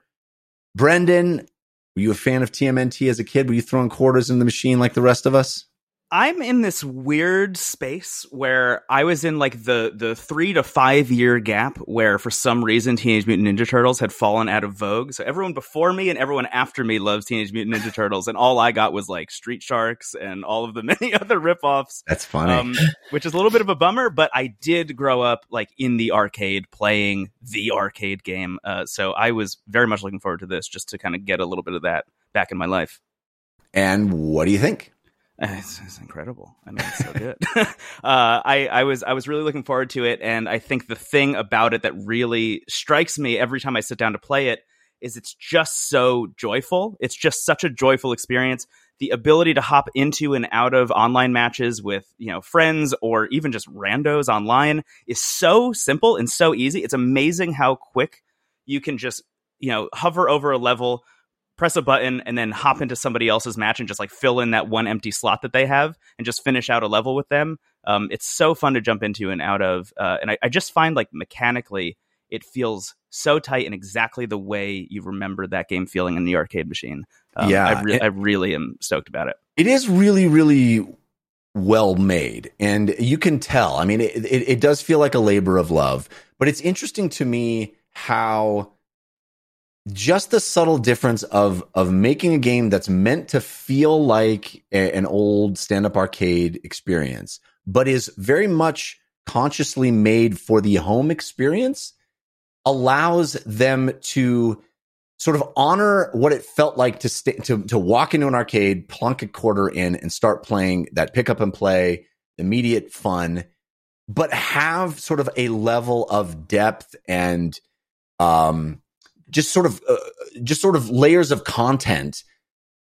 Brendon, were you a fan of TMNT as a kid? Were you throwing quarters in the machine like the rest of us?
I'm in this weird space where I was in like the the three to five year gap where for some reason Teenage Mutant Ninja Turtles had fallen out of vogue. So everyone before me and everyone after me loves Teenage Mutant Ninja Turtles, and all I got was like Street Sharks and all of the many other ripoffs.
That's funny.
Um, which is a little bit of a bummer, but I did grow up like in the arcade playing the arcade game. Uh, so I was very much looking forward to this just to kind of get a little bit of that back in my life.
and what do you think?
It's, it's incredible. I mean, it's so good. uh, I, I was I was really looking forward to it, and I think the thing about it that really strikes me every time I sit down to play it is it's just so joyful. It's just such a joyful experience. The ability to hop into and out of online matches with you know friends or even just randos online is so simple and so easy. It's amazing how quick you can just you know hover over a level press a button and then hop into somebody else's match and just like fill in that one empty slot that they have and just finish out a level with them. Um, it's so fun to jump into and out of. Uh, and I, I just find like mechanically, it feels so tight and exactly the way you remember that game feeling in the arcade machine. Um,
Yeah,
I, re-
it-
I really am stoked about it.
It is really, really well made, and you can tell. I mean, it, it, it does feel like a labor of love, but it's interesting to me how just the subtle difference of of making a game that's meant to feel like a- an old stand-up arcade experience but is very much consciously made for the home experience allows them to sort of honor what it felt like to sta to to walk into an arcade, plunk a quarter in, and start playing that pick up and play, immediate fun, but have sort of a level of depth and um, just sort of uh, just sort of layers of content.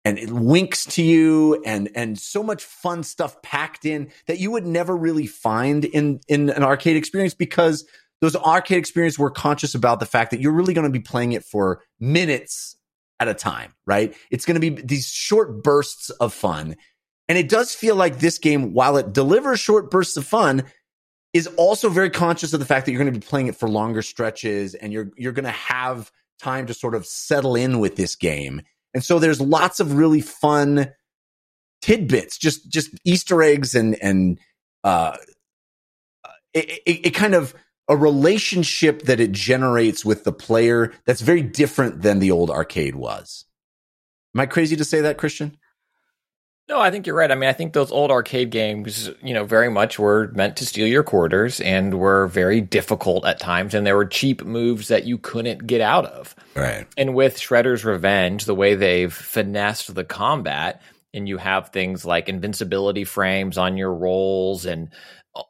And it winks to you, and and so much fun stuff packed in that you would never really find in in an arcade experience because those arcade experiences were conscious about the fact that you're really going to be playing it for minutes at a time, right? It's going to be these short bursts of fun. And it does feel like this game, while it delivers short bursts of fun, is also very conscious of the fact that you're going to be playing it for longer stretches and you're you're going to have time to sort of settle in with this game. And so there's lots of really fun tidbits, just just Easter eggs and and uh it, it, it kind of a relationship that it generates with the player that's very different than the old arcade was. Am I crazy to say that, Christian?
No, I think you're right. I mean, I think those old arcade games, you know, very much were meant to steal your quarters and were very difficult at times. And there were cheap moves that you couldn't get out of.
Right.
And with Shredder's Revenge, the way they've finessed the combat, and you have things like invincibility frames on your rolls and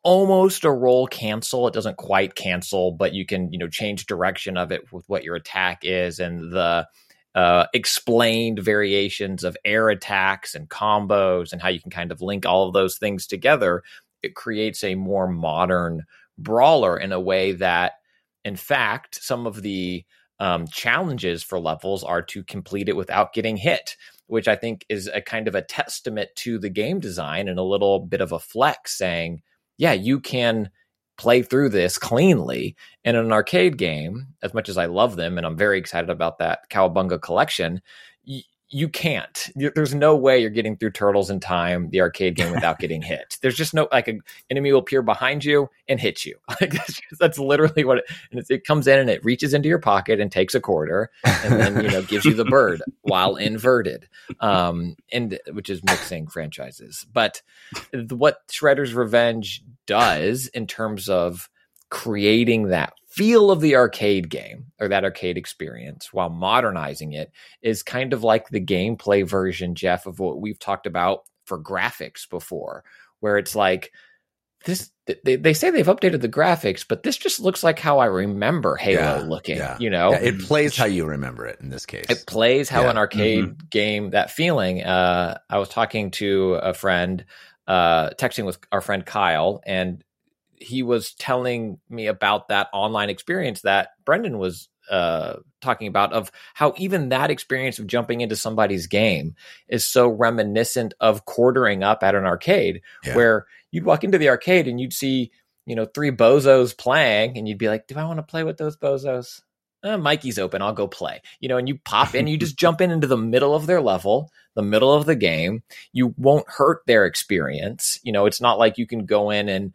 almost a roll cancel. It doesn't quite cancel, but you can, you know, change direction of it with what your attack is and the uh, explained variations of air attacks and combos and how you can kind of link all of those things together. It creates a more modern brawler in a way that, in fact, some of the um, challenges for levels are to complete it without getting hit, which I think is a kind of a testament to the game design and a little bit of a flex saying, yeah, you can play through this cleanly. And in an arcade game, as much as I love them and I'm very excited about that Cowabunga collection, you can't. There's no way you're getting through Turtles in Time, the arcade game, without getting hit. There's just no like an enemy will appear behind you and hit you. Like that's, just, that's literally what it, and it comes in and it reaches into your pocket and takes a quarter and then you know gives you the bird while inverted, um, and which is mixing franchises. But what Shredder's Revenge does in terms of creating that feel of the arcade game or that arcade experience while modernizing it is kind of like the gameplay version, Jeff, of what we've talked about for graphics before, where it's like this. They, they say they've updated the graphics, but this just looks like how I remember Halo
Yeah,
looking.
yeah.
You know,
Yeah, it plays how you remember it in this case.
it plays how
Yeah.
an arcade game that feeling uh i was talking to a friend uh texting with our friend kyle and he was telling me about that online experience that brendon was uh talking about of how even that experience of jumping into somebody's game is so reminiscent of quartering up at an arcade
Yeah.
where you'd walk into the arcade and you'd see you know three bozos playing and you'd be like do i want to play with those bozos uh, Mikey's open. I'll go play. You know, and you pop in, you just jump in into the middle of their level, the middle of the game. You won't hurt their experience. You know, it's not like you can go in and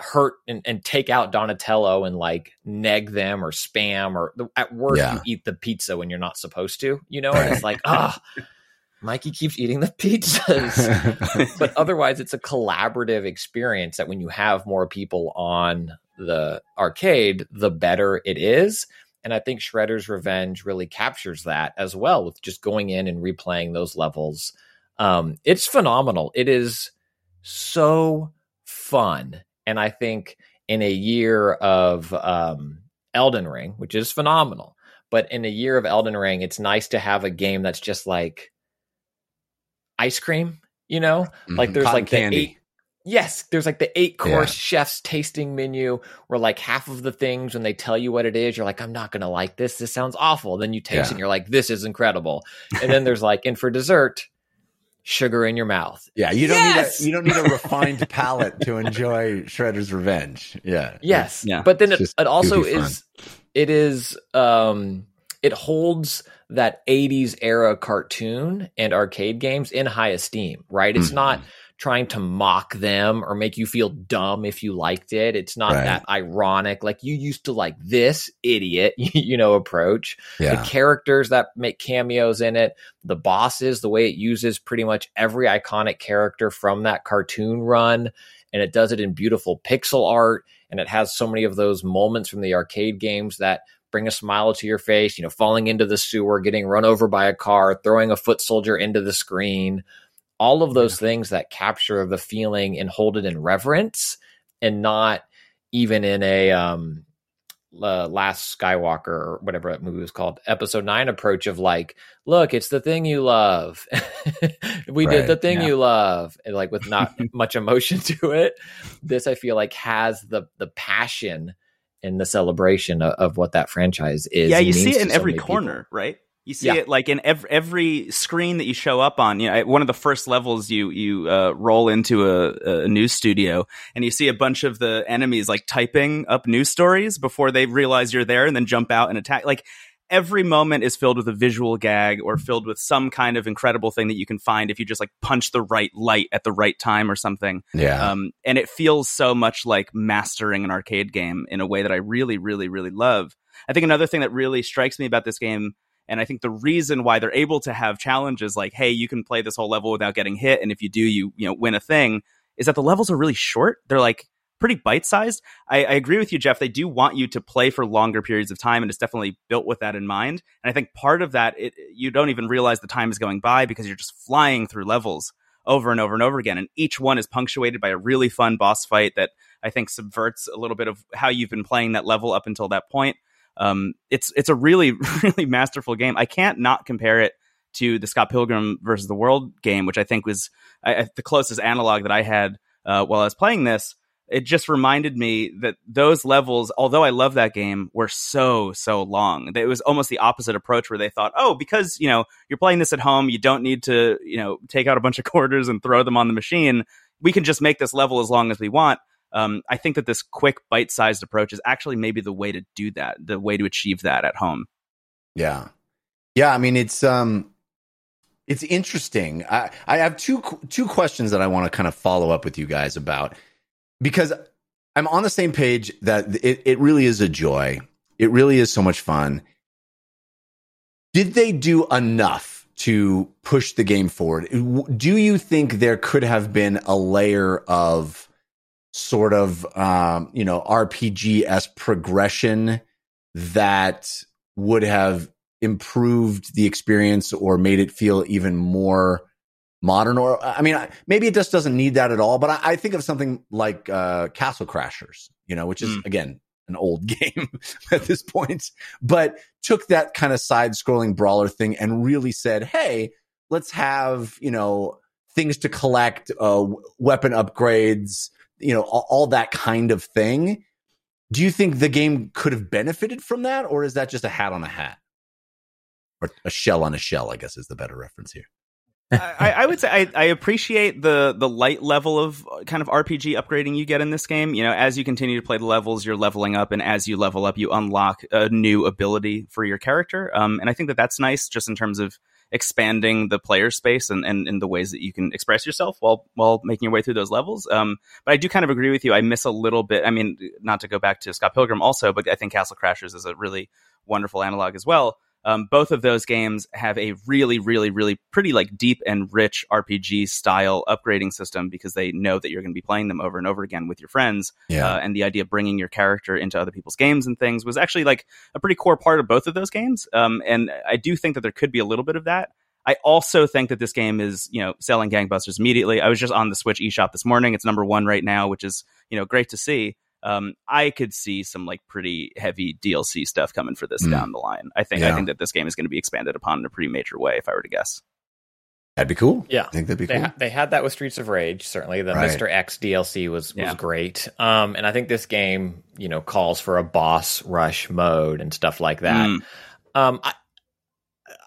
hurt and, and take out Donatello and like neg them or spam or at worst
Yeah.
you eat the pizza when you're not supposed to. You know, and it's like ah, Mikey keeps eating the pizzas. But otherwise it's a collaborative experience that when you have more people on the arcade the better it is. And i think shredder's revenge really captures that as well with just going in and replaying those levels. Um, it's phenomenal. It is so fun and i think in a year of um, elden ring which is phenomenal but in a year of elden ring it's nice to have a game that's just like ice cream you know like
Mhm.
there's
Cotton
like the eight yes there's like the eight course
Yeah.
chef's tasting menu where like half of the things when they tell you what it is you're like i'm not gonna like this this sounds awful then you taste
Yeah.
it and you're like this is incredible and then there's like and for dessert sugar in your mouth
Yeah, you don't
Yes!
need a you don't need a refined palate to enjoy Shredder's Revenge. Yeah.
Yes.
Yeah.
But then it, it also
goofy fun.
is it is um it holds that 80s era cartoon and arcade games in high esteem, right? It's
Mhm.
not trying to mock them or make you feel dumb if you liked it. It's not
Right.
that ironic like you used to like this idiot, you know, approach
Yeah.
the characters that make cameos in it, the bosses, the way it uses pretty much every iconic character from that cartoon run, and it does it in beautiful pixel art, and it has so many of those moments from the arcade games that bring a smile to your face, you know, falling into the sewer, getting run over by a car, throwing a foot soldier into the screen, all of those things that capture the feeling and hold it in reverence and not even in a um uh, last skywalker or whatever that movie was called episode 9 approach of like look it's the thing you love we
Right,
did the thing
yeah.
you love and like with not much emotion to it this i feel like has the the passion and the celebration of, of what that franchise is
yeah, you see it in
so
every
many people.
corner, right? You see
Yeah.
it like in every every screen that you show up on. You know, one of the first levels you you uh, roll into a, a news studio, and you see a bunch of the enemies like typing up news stories before they realize you're there, and then jump out and attack. Like every moment is filled with a visual gag or filled with some kind of incredible thing that you can find if you just like punch the right light at the right time or something.
Yeah.
Um, and it feels so much like mastering an arcade game in a way that I really, really, really love. I think another thing that really strikes me about this game And I think the reason why they're able to have challenges like, hey, you can play this whole level without getting hit, and if you do, you you know win a thing, is that the levels are really short. They're like pretty bite sized. I, I agree with you, Jeff. They do want you to play for longer periods of time, and it's definitely built with that in mind. And I think part of that, it, you don't even realize the time is going by because you're just flying through levels over and over and over again. And each one is punctuated by a really fun boss fight that I think subverts a little bit of how you've been playing that level up until that point. Um, it's it's a really really masterful game. I can't not compare it to the Scott Pilgrim versus the World game, which I think was I, the closest analog that I had uh, while I was playing this. It just reminded me that those levels, although I love that game, were so so long. It was almost the opposite approach, where they thought, "Oh, because you know you're playing this at home, you don't need to you know take out a bunch of quarters and throw them on the machine. We can just make this level as long as we want." Um, I think that this quick bite-sized approach is actually maybe the way to do that, the way to achieve that at home.
Yeah. Yeah, I mean it's um it's interesting. I I have two two questions that I want to kind of follow up with you guys about because I'm on the same page that it it really is a joy. It really is so much fun. Did they do enough to push the game forward? Do you think there could have been a layer of sort of um, you know RPG s progression that would have improved the experience or made it feel even more modern or i mean maybe it just doesn't need that at all but i, I think of something like uh, castle crashers you know which is
Mm.
again an old game at this point but took that kind of side scrolling brawler thing and really said hey let's have you know things to collect uh, weapon upgrades you know all, all that kind of thing do you think the game could have benefited from that or is that just a hat on a hat or a shell on a shell i guess is the better reference here
I, I would say I, I appreciate the the light level of uh, kind of RPG upgrading you get in this game. You know, as you continue to play the levels, you're leveling up, and as you level up, you unlock a new ability for your character. Um, and I think that that's nice, just in terms of expanding the player space and, and, and the ways that you can express yourself while while making your way through those levels. Um, but I do kind of agree with you. I miss a little bit. I mean, not to go back to Scott Pilgrim also, but I think Castle Crashers is a really wonderful analog as well. Um, both of those games have a really, really, really pretty like deep and rich RPG style upgrading system because they know that you're going to be playing them over and over again with your friends.
Yeah.
Uh, and the idea of bringing your character into other people's games and things was actually like a pretty core part of both of those games. Um, and I do think that there could be a little bit of that. I also think that this game is, you know, selling gangbusters immediately. I was just on the Switch eShop this morning. It's number one right now, which is, you know, great to see. Um, I could see some like pretty heavy DLC stuff coming for this
Mm.
down the line. I think I think that this game is going to be expanded upon in a pretty major way, if I were to guess.
that'd be cool
Yeah.
i think that'd be
They,
cool
ha- they had that with Streets of Rage. Certainly, the
Right.
Mr. X DLC was was
Yeah.
great. Um, and I think this game, you know, calls for a boss rush mode and stuff like that.
Mm.
Um, I,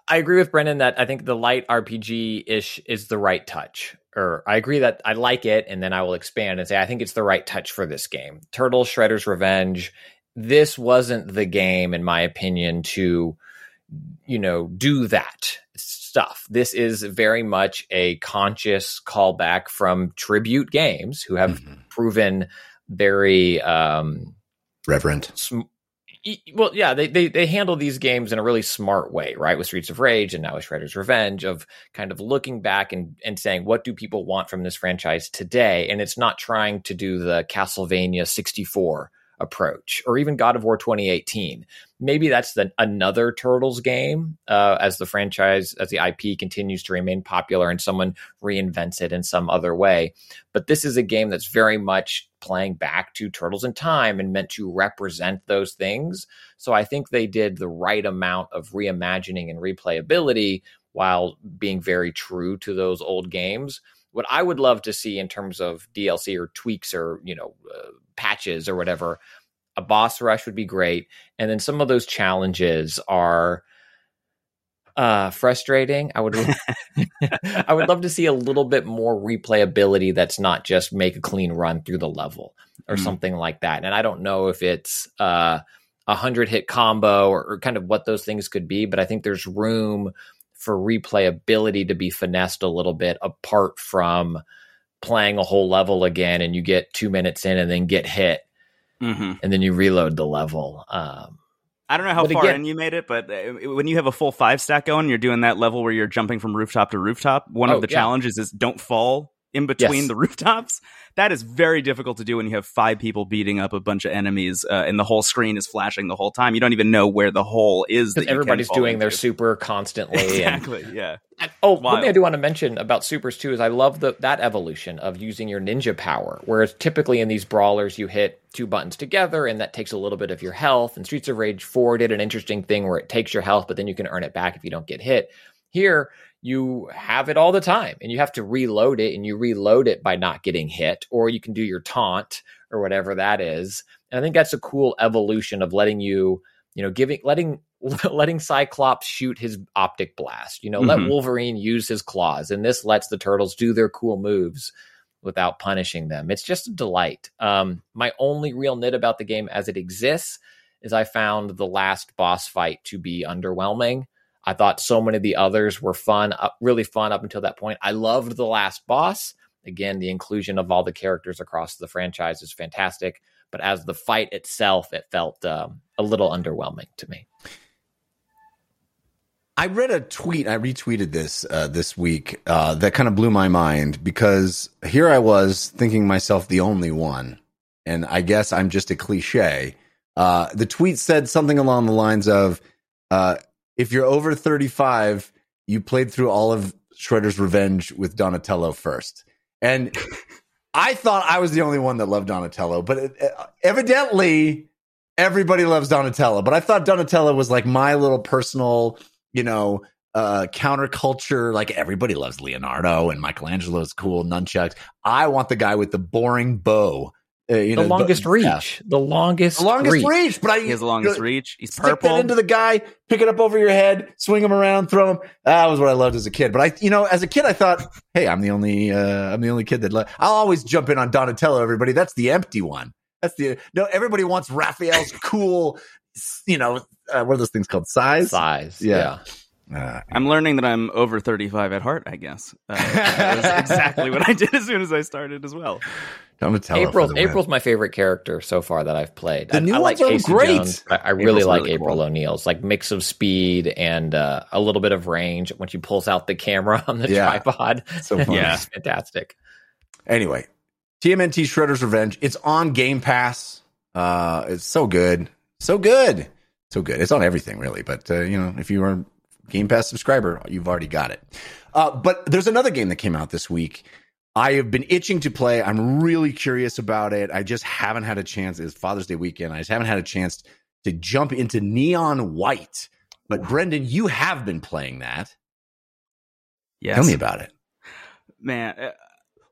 I agree with Brendon that I think the light RPG ish is the right touch. Or I agree that I like it, and then I will expand and say I think it's the right touch for this game. Turtle Shredder's Revenge. This wasn't the game, in my opinion, to you know do that stuff. This is very much a conscious callback from tribute games who have
Mhm.
proven very um,
reverent
sm- well, yeah, they, they they handle these games in a really smart way, right? With Streets of Rage and now with Shredder's Revenge, of kind of looking back and and saying what do people want from this franchise today, and it's not trying to do the Castlevania sixty four approach or even God of War 2018. Maybe that's the, another Turtles game uh, as the franchise, as the IP continues to remain popular and someone reinvents it in some other way. But this is a game that's very much playing back to Turtles in Time and meant to represent those things. So I think they did the right amount of reimagining and replayability while being very true to those old games. What I would love to see in terms of DLC or tweaks or you know uh, patches or whatever, a boss rush would be great, and then some of those challenges are uh frustrating. I would i would love to see a little bit more replayability that's not just make a clean run through the level or
Mm.
something like that. And i don't know if it's uh a hundred hit combo or, or kind of what those things could be but i think there's room for replayability to be finessed a little bit apart from playing a whole level again and you get two minutes in and then get hit
hmm
and then you reload the level um
I don't know how far
again-
in you made it, but uh, when you have a full five stack going, you're doing that level where you're jumping from rooftop to rooftop. One
Oh,
of the
yeah.
challenges is don't fall in between
Yes.
the rooftops. That is very difficult to do when you have five people beating up a bunch of enemies, uh, and the whole screen is flashing the whole time. You don't even know where the hole is. that
everybody's doing their super constantly. and-
exactly. Yeah.
Oh, one
Wild.
thing I do want to mention about supers too is I love the that evolution of using your ninja power. Whereas typically in these brawlers you hit two buttons together and that takes a little bit of your health. And Streets of Rage 4 did an interesting thing where it takes your health, but then you can earn it back if you don't get hit. Here you have it all the time and you have to reload it and you reload it by not getting hit, or you can do your taunt or whatever that is. And I think that's a cool evolution of letting you, you know, giving letting letting Cyclops shoot his optic blast. You know, let
Mhm.
Wolverine use his claws, and this lets the turtles do their cool moves without punishing them. It's just a delight. Um, my only real nit about the game as it exists is I found the last boss fight to be underwhelming. I thought so many of the others were fun, uh, really fun up until that point. I loved the last boss. Again, the inclusion of all the characters across the franchise is fantastic. But as the fight itself, it felt um, a little underwhelming to me.
I read a tweet. I retweeted this uh, this week uh, that kind of blew my mind because here I was thinking myself the only one, and I guess I'm just a cliche. Uh, the tweet said something along the lines of, uh, "If you're over 35, you played through all of Shredder's Revenge with Donatello first. and I thought I was the only one that loved Donatello, but it, evidently everybody loves Donatello. But I thought Donatello was like my little personal, you know, uh, counterculture. Like everybody loves Leonardo and Michelangelo is cool, nunchucks. I want the guy with the boring bow. Uh, you
the
know,
longest
but-
reach.
yeah.
The longest,
The longest
reach.
reach. but I
He has the longest
you know,
reach. He's
Stick that
purple.
into the guy, pick it up over your head, swing him around, throw him. That was what I loved as a kid. But I, you know, as a kid, I thought, hey, I'm the only, uh, I'm the only kid that. Lo- I'll always jump in on Donatello. Everybody, that's the empty one. That's the no. Everybody wants Raphael's cool. You know, uh, what are those things called? Sais.
sais.
Yeah.
Yeah.
Uh,
I'm learning that I'm over 35 at heart. I guess uh, that exactly what I did as soon as I started as well.
Donatello. for
April's
the win.
April's my favorite character so far that I've played.
The
I,
new
I like
ones are
Casey
great.
Jones. I, I really
April's
like
really
April
cool.
O'Neil's like mix of speed and uh, a little bit of range when she pulls out the camera on the
Yeah.
tripod.
So fun.
Yeah.
it's fantastic.
Anyway, TMNT Shredder's Revenge. It's on Game Pass. Uh, it's so good, so good, so good. It's on everything really, but uh, you know, if you are a Game Pass subscriber, you've already got it. Uh, but there's another game that came out this week. I have been itching to play. I'm really curious about it. I just haven't had a chance. It's Father's Day weekend. I just haven't had a chance to jump into Neon White. But Brendon, you have been playing that.
Yes.
Tell me about it.
man uh,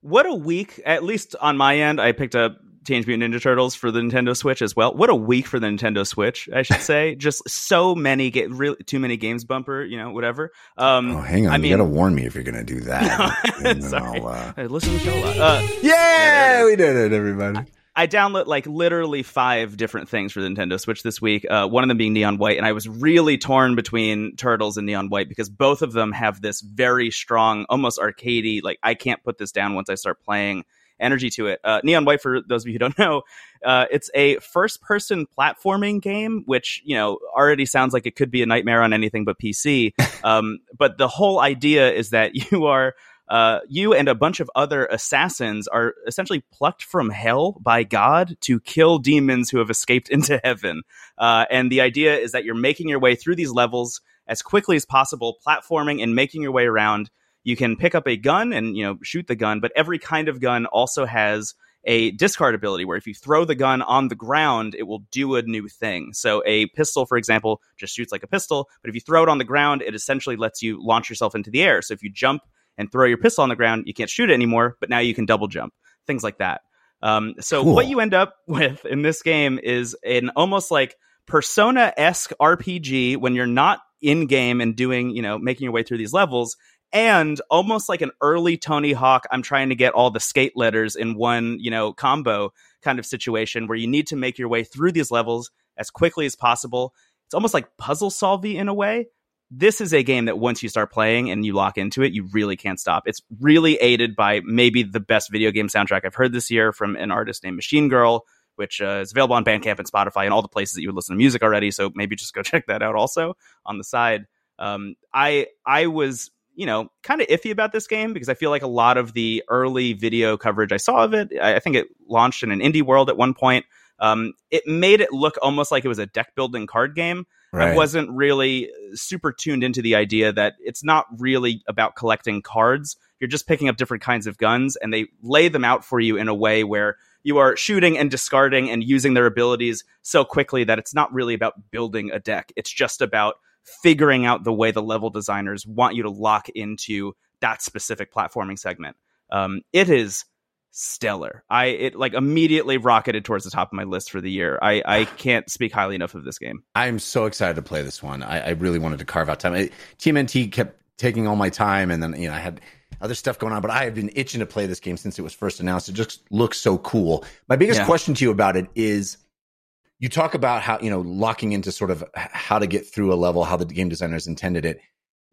what a week at least on my end i picked up teenage mutant ninja turtles for the nintendo switch as well what a week for the nintendo switch i should say just so many get really too many games bumper you know whatever um
Oh, hang on.
I
you
mean-
gotta warn me if you're gonna do that. And then
Sorry.
Uh,
I listen to the show a lot. Uh,
Yeah, we did it, everybody.
I download like literally five different things for the Nintendo Switch this week. Uh, one of them being Neon White, and I was really torn between Turtles and Neon White because both of them have this very strong, almost arcadey. Like I can't put this down once I start playing. Energy to it. Uh, Neon White, for those of you who don't know, uh, it's a first-person platforming game, which you know already sounds like it could be a nightmare on anything but PC. um, but the whole idea is that you are uh, you and a bunch of other assassins are essentially plucked from hell by God to kill demons who have escaped into heaven. Uh, and the idea is that you're making your way through these levels as quickly as possible, platforming and making your way around. You can pick up a gun and you know shoot the gun, but every kind of gun also has a discard ability where if you throw the gun on the ground, it will do a new thing. So a pistol, for example, just shoots like a pistol, but if you throw it on the ground, it essentially lets you launch yourself into the air. So if you jump and throw your pistol on the ground, you can't shoot it anymore, but now you can double jump, things like that. Um, so
Cool.
what you end up with in this game is an almost like persona esque RPG when you're not in game and doing, you know, making your way through these levels. And almost like an early Tony Hawk, I'm trying to get all the skate letters in one, you know, combo kind of situation where you need to make your way through these levels as quickly as possible. It's almost like puzzle solving in a way, this is a game that once you start playing and you lock into it, you really can't stop. It's really aided by maybe the best video game soundtrack I've heard this year from an artist named Machine Girl, which uh, is available on Bandcamp and Spotify and all the places that you would listen to music already. So maybe just go check that out also on the side. Um, I I was you know kind of iffy about this game because I feel like a lot of the early video coverage I saw of it, I, I think it launched in an indie world at one point. Um, it made it look almost like it was a deck building card game. I wasn't really super tuned into the idea that it's not really about collecting cards. You're just picking up different kinds of guns, and they lay them out for you in a way where you are shooting and discarding and using their abilities so quickly that it's not really about building a deck. It's just about figuring out the way the level designers want you to lock into that specific platforming segment. Um, it is stellar. I it like immediately rocketed towards the top of my list for the year. I I can't speak highly enough of this game.
I'm so excited to play this one. I, I really wanted to carve out time. I, TMNT kept taking all my time, and then you know I had other stuff going on, but I have been itching to play this game since it was first announced. It just looks so cool. My biggest
Yeah.
question to you about it is you talk about how you know locking into sort of how to get through a level, how the game designers intended it.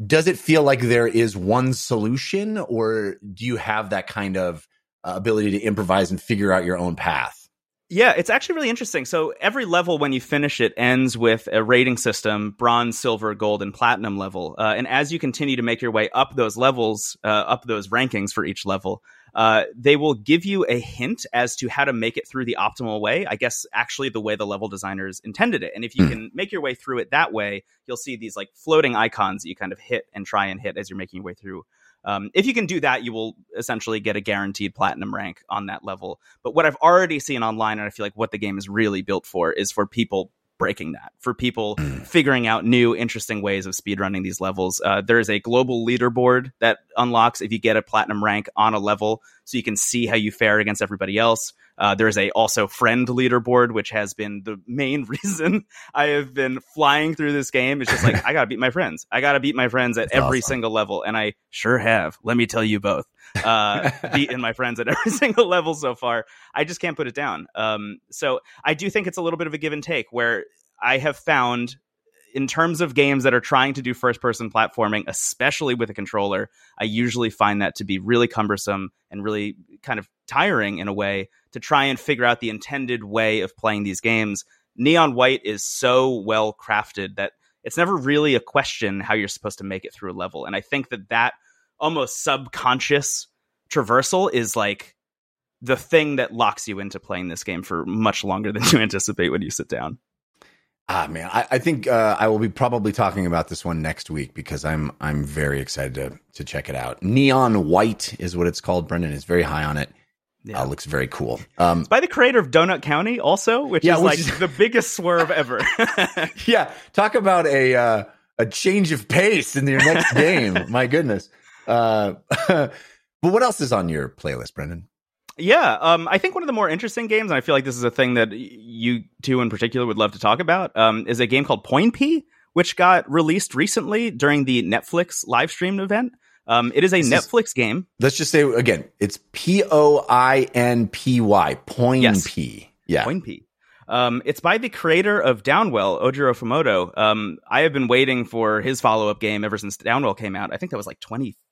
Does it feel like there is one solution, or do you have that kind of uh, ability to improvise and figure out your own path?
Yeah, it's actually really interesting. So every level, when you finish it, ends with a rating system: bronze, silver, gold, and platinum level. Uh, and as you continue to make your way up those levels, uh, up those rankings for each level, uh, they will give you a hint as to how to make it through the optimal way. I guess actually the way the level designers intended it. And if you
Hmm.
can make your way through it that way, you'll see these like floating icons that you kind of hit and try and hit as you're making your way through. Um, if you can do that, you will essentially get a guaranteed platinum rank on that level. But what I've already seen online, and I feel like what the game is really built for, is for people breaking that, for people figuring out new, interesting ways of speedrunning these levels. Uh, there is a global leaderboard that unlocks if you get a platinum rank on a level, so you can see how you fare against everybody else. Uh, there's a also friend leaderboard, which has been the main reason I have been flying through this game. It's just like I gotta beat my friends. I gotta beat my friends at
That's
every
awesome.
single level, and I sure have. Let me tell you both. Uh, beaten my friends at every single level so far. I just can't put it down. Um, so I do think it's a little bit of a give and take where I have found in terms of games that are trying to do first person platforming, especially with a controller, I usually find that to be really cumbersome and really kind of tiring in a way to try and figure out the intended way of playing these games. Neon White is so well crafted that it's never really a question how you're supposed to make it through a level. And I think that that almost subconscious traversal is like the thing that locks you into playing this game for much longer than you anticipate when you sit down.
Ah man, I, I think uh, I will be probably talking about this one next week because I'm I'm very excited to to check it out. Neon White is what it's called. Brendon is very high on it.
Yeah.
Uh, looks very cool. Um,
by the creator of Donut County, also, which
Yeah,
is
which
like
is-
the biggest swerve ever.
yeah, talk about a uh, a change of pace in your next game. My goodness. Uh, but what else is on your playlist, Brendon?
yeah, um, I think one of the more interesting games, and I feel like this is a thing that you two in particular would love to talk about, um, is a game called Poinpy, which got released recently during the Netflix live stream event. Um, it is a
This is-
Netflix game.
Let's just say again, it's P O I N P Y. Point
Yes.
P. Yeah.
Poinpy. Um, it's by the creator of Downwell, Ojiro Fumoto. Um, I have been waiting for his follow up game ever since Downwell came out. I think that was like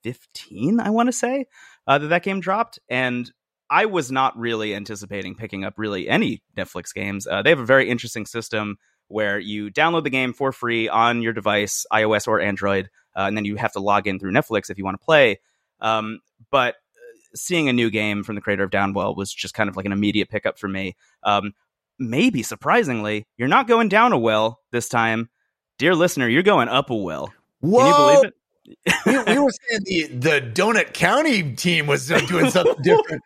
2015, I want to say, uh, that that game dropped. And I was not really anticipating picking up really any Netflix games. Uh, they have a very interesting system where you download the game for free on your device, iOS or Android, uh, and then you have to log in through Netflix if you want to play. Um, but uh, seeing a new game from the creator of Downwell was just kind of like an immediate pickup for me. Um, maybe surprisingly, you're not going down a well this time. Dear listener, you're going up a well.
Whoa.
Can you believe it?
we, we were saying the the Donut County team was doing something different.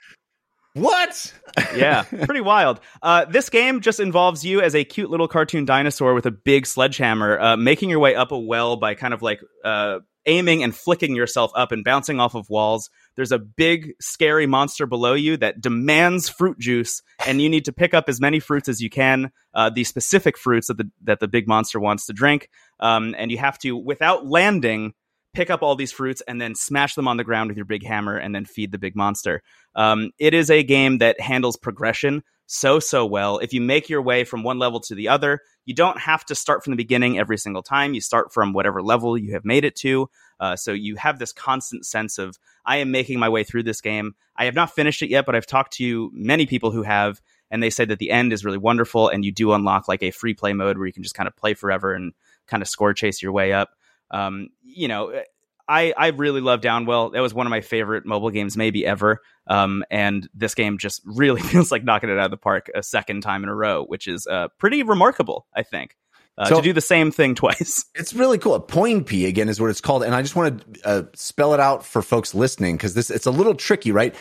What?
yeah, pretty wild. Uh, this game just involves you as a cute little cartoon dinosaur with a big sledgehammer, uh, making your way up a well by kind of like uh, aiming and flicking yourself up and bouncing off of walls. There's a big, scary monster below you that demands fruit juice, and you need to pick up as many fruits as you can, uh, the specific fruits that the that the big monster wants to drink. Um, and you have to, without landing, pick up all these fruits and then smash them on the ground with your big hammer and then feed the big monster. Um, it is a game that handles progression so, so well. If you make your way from one level to the other, you don't have to start from the beginning every single time. You start from whatever level you have made it to. Uh, so you have this constant sense of, I am making my way through this game. I have not finished it yet, but I've talked to you many people who have. and they say that the end is really wonderful, and you do unlock like a free play mode where you can just kind of play forever and kind of score chase your way up. Um, you know, I I really love Downwell. That was one of my favorite mobile games maybe ever. Um, and this game just really feels like knocking it out of the park a second time in a row, which is uh, pretty remarkable, I think. Uh,
So-
to do the same thing twice.
It's really cool. Poinpy again is what it's called, and I just want to uh, spell it out for folks listening because this it's a little tricky, right?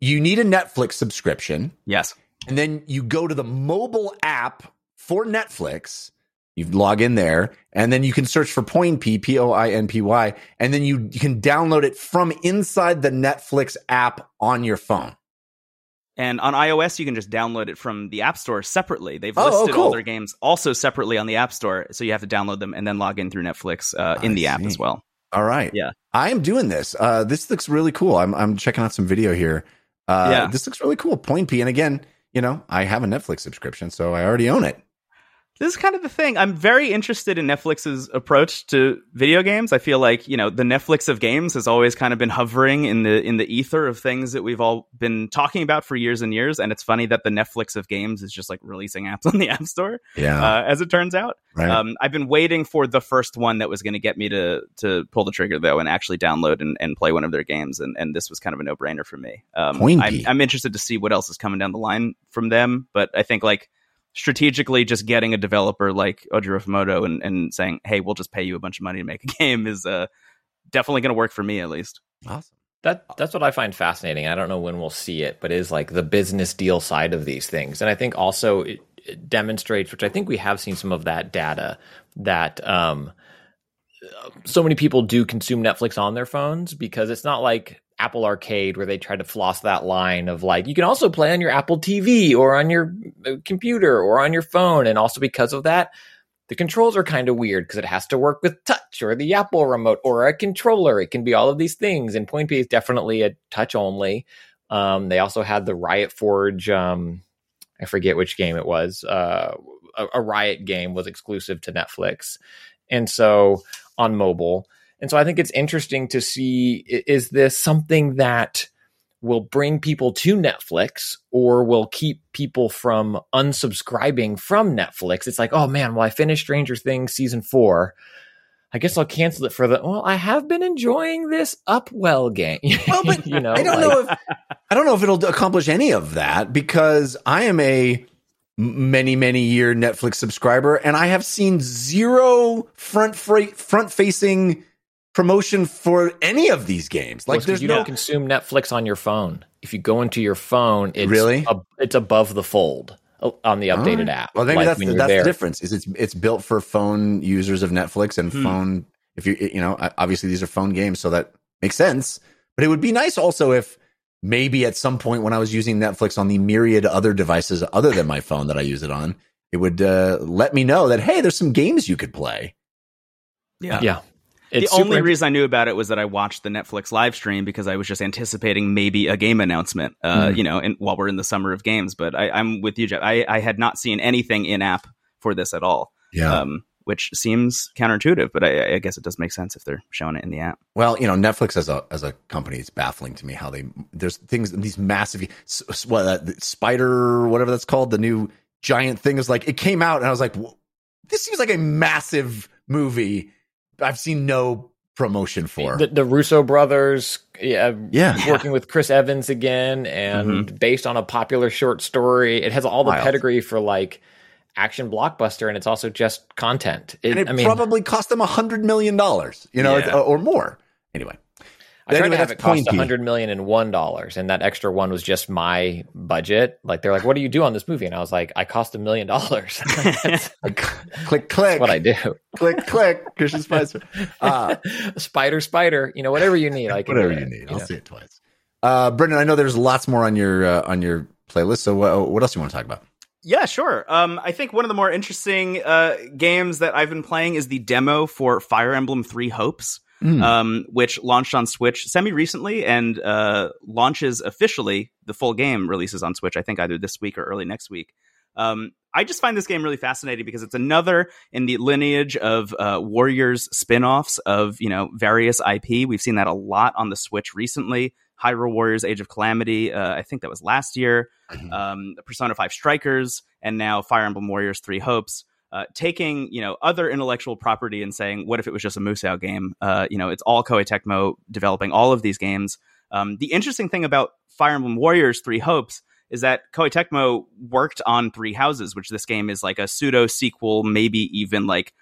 You need a Netflix subscription,
yes.
and then you go to the mobile app for Netflix. You log in there, and then you can search for Poinpy, P O I N P Y, and then you, you can download it from inside the Netflix app on your phone.
And on iOS, you can just download it from the App Store separately. They've
Oh, oh,
listed all their games also separately on the App Store, so you have to download them and then log in through Netflix uh, in the app as well.
All right.
Yeah.
I am doing this. Uh, this looks really cool. I'm, I'm checking out some video here. Uh,
Yeah.
This looks really cool. Poinpy. And again, you know, I have a Netflix subscription, so I already own it.
This is kind of the thing. I'm very interested in Netflix's approach to video games. I feel like, you know, the Netflix of games has always kind of been hovering in the in the ether of things that we've all been talking about for years and years. And it's funny that the Netflix of games is just like releasing apps on the App Store,
Yeah.
uh, as it turns out.
right.
Um, I've been waiting for the first one that was going to get me to to pull the trigger though and actually download and, and play one of their games, and, and this was kind of a no brainer for me. Um. I'm, I'm interested to see what else is coming down the line from them, but I think like strategically, just getting a developer like Ojiro Fumoto and, and saying, "Hey, we'll just pay you a bunch of money to make a game," is uh, definitely going to work for me at least.
awesome.
That that's what I find fascinating. I don't know when we'll see it, but is like the business deal side of these things, and I think also it, it demonstrates, which I think we have seen some of that data that um, so many people do consume Netflix on their phones because it's not like Apple Arcade where they tried to floss that line of like you can also play on your Apple TV or on your uh, computer or on your phone, and also because of that. The controls are kind of weird because it has to work with touch or the Apple remote or a controller. It can be all of these things. And Poinpy is definitely a touch only. Um, they also had the Riot Forge. Um, I forget which game it was. Uh, a, a Riot game was exclusive to Netflix, and so on mobile. And so I think it's interesting to see is this something that will bring people to Netflix or will keep people from unsubscribing from Netflix. It's like, oh man, well, I finished Stranger Things season four. I guess I'll cancel it for the. Well, I have been enjoying this Upwell game.
Well, but
you know,
I don't
like-
know if I don't know if it'll accomplish any of that because I am a many many year Netflix subscriber and I have seen zero front front front facing promotion for any of these games. Like
it's 'cause
there's
you
no
don't consume Netflix on your phone. If you go into your phone, it's
Really?
ab- it's above the fold uh, on the updated
Alright.
app.
Well, maybe
like
that's the, that's the difference. Is it's it's built for phone users of Netflix and
Hmm.
phone. If you you know obviously these are phone games, so that makes sense. But it would be nice also if maybe at some point when I was using Netflix on the myriad other devices other than my phone that I use it on, it would uh, let me know that hey, there's some games you could play.
Yeah.
Yeah,
The only reason I knew about it was that I watched the Netflix live stream because I was just anticipating maybe a game announcement, uh,
Mm.
you know, and while we're in the summer of games. But I, I'm with you, Jeff. I, I had not seen anything in app for this at all,
Yeah.
um, which seems counterintuitive, but I, I guess it does make sense if they're showing it in the app.
Well, you know, Netflix as a as a company is baffling to me. How they there's things these massive what uh, spider whatever that's called the new giant thing is like it came out and I was like this seems like a massive movie. I've seen no promotion for.
the, the Russo brothers, yeah,
Yeah.
working with Chris Evans again, and mm-hmm. based on a popular short story. It has all the
Wild.
pedigree for like action blockbuster, and it's also just content. It,
and it
I mean,
probably cost them a hundred million dollars, you know,
Yeah.
or more. Anyway,
I tried to have it cost
pointy.
a hundred million and one dollars, and that extra one was just my budget. Like they're like, "What do you do on this movie?" And I was like, "I cost a million dollars." That's
click, click,
what I do.
click, click. Christian Spicer. Uh,
spider, spider. You know, whatever you need, I can
whatever you
it,
need. I'll
know?
see it twice. Uh, Brendon, I know there's lots more on your uh, on your playlist. So uh, what else do you want to talk about?
Yeah, sure. Um, I think one of the more interesting uh, games that I've been playing is the demo for Fire Emblem Three Hopes,
Hmm.
um, which launched on Switch semi recently and uh, launches officially. The full game releases on Switch, I think, either this week or early next week. Um, I just find this game really fascinating because it's another in the lineage of uh, Warriors spin-offs of you know various IP. We've seen that a lot on the Switch recently. Hyrule Warriors: Age of Calamity. Uh, I think that was last year.
Mhm.
Um, Persona Five Strikers, and now Fire Emblem Warriors: Three Hopes. Uh, taking you know other intellectual property and saying, what if it was just a Musou game? Uh, you know, it's all Koei Tecmo developing all of these games. Um, the interesting thing about Fire Emblem Warriors: Three Hopes is that Koei Tecmo worked on Three Houses, which this game is like a pseudo sequel, maybe even like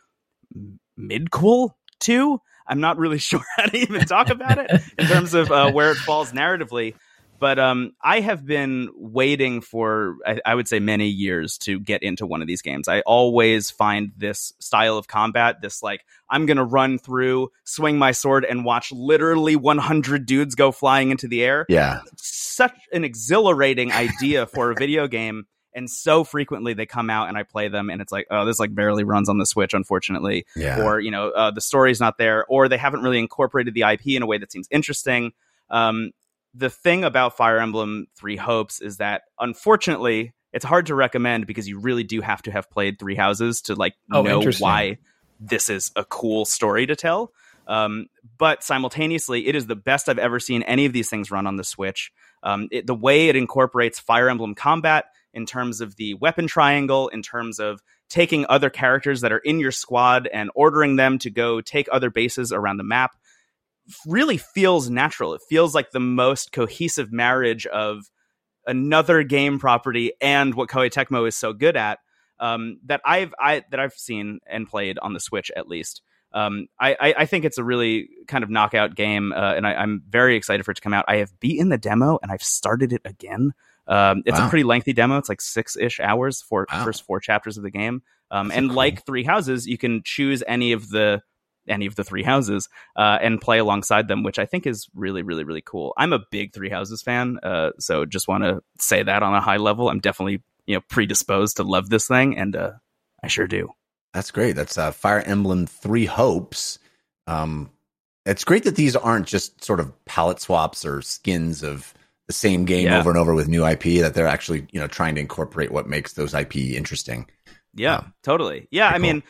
midquel to. I'm not really sure how to even talk about it in terms of uh, where it falls narratively. But um, I have been waiting for, I, I would say, many years to get into one of these games. I always find this style of combat, this like, I'm going to run through, swing my sword, and watch literally 100 dudes go flying into the air
Yeah.
such an exhilarating idea for a video game and so frequently they come out and i play them and it's like oh this like barely runs on the switch unfortunately
Yeah.
or you know uh, the story's not there or they haven't really incorporated the ip in a way that seems interesting um, the thing about fire emblem three hopes is that unfortunately it's hard to recommend because you really do have to have played three houses to like
Oh,
know why this is a cool story to tell um, but simultaneously, it is the best I've ever seen any of these things run on the Switch. Um, it, the way it incorporates Fire Emblem combat in terms of the weapon triangle, in terms of taking other characters that are in your squad and ordering them to go take other bases around the map, really feels natural. It feels like the most cohesive marriage of another game property and what Koei Tecmo is so good at um, that I've I, that I've seen and played on the Switch at least. Um, I, I, I think it's a really kind of knockout game, uh, and I, I'm very excited for it to come out. I have beaten the demo and I've started it again. Um, it's
Wow.
a pretty lengthy demo. It's like six ish hours for
Wow.
first four chapters of the game. Um, and
cool.
like Three Houses, you can choose any of the any of the three houses uh, and play alongside them, which I think is really, really, really cool. I'm a big Three Houses fan, uh, so just want to say that on a high level. I'm definitely you know predisposed to love this thing, and uh, I sure do.
That's great. That's uh, Fire Emblem Three Hopes. Um, it's great that these aren't just sort of palette swaps or skins of the same game
Yeah.
over and over with new IP. That they're actually you know trying to incorporate what makes those IP interesting.
Yeah,
Um,
totally. Yeah, I
pretty
mean,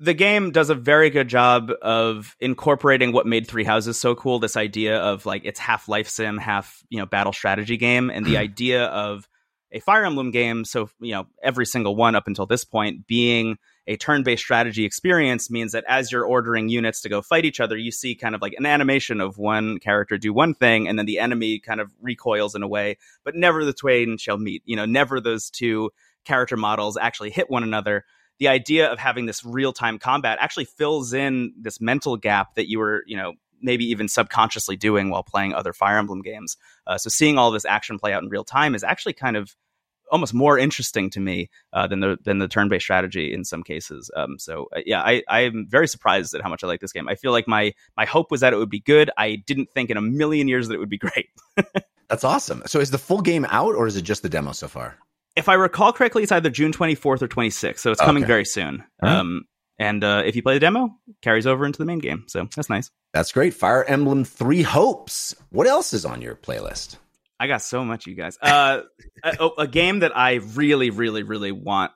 the game does a very good job of incorporating what made Three Houses so cool. This idea of like it's half life sim, half you know battle strategy game, and the
Hmm.
idea of a Fire Emblem game. So you know every single one up until this point being a turn-based strategy experience means that as you're ordering units to go fight each other, you see kind of like an animation of one character do one thing, and then the enemy kind of recoils in a way, but never the twain shall meet. You know, never those two character models actually hit one another. The idea of having this real-time combat actually fills in this mental gap that you were, you know, maybe even subconsciously doing while playing other Fire Emblem games. Uh, so seeing all this action play out in real time is actually kind of almost more interesting to me uh, than the than the turn based strategy in some cases. Um, so uh, yeah, I I am very surprised at how much I like this game. I feel like my my hope was that it would be good. I didn't think in a million years that it would be great.
That's awesome. So is the full game out or is it just the demo so far?
If I recall correctly, it's either June 24th or 26th, so it's coming
Okay.
very soon.
Right.
Um, and uh, if you play the demo, it carries over into the main game, so that's nice.
That's great. Fire Emblem Three Hopes. What else is on your playlist?
I got so much, you guys. Uh, a, a game that I really, really, really want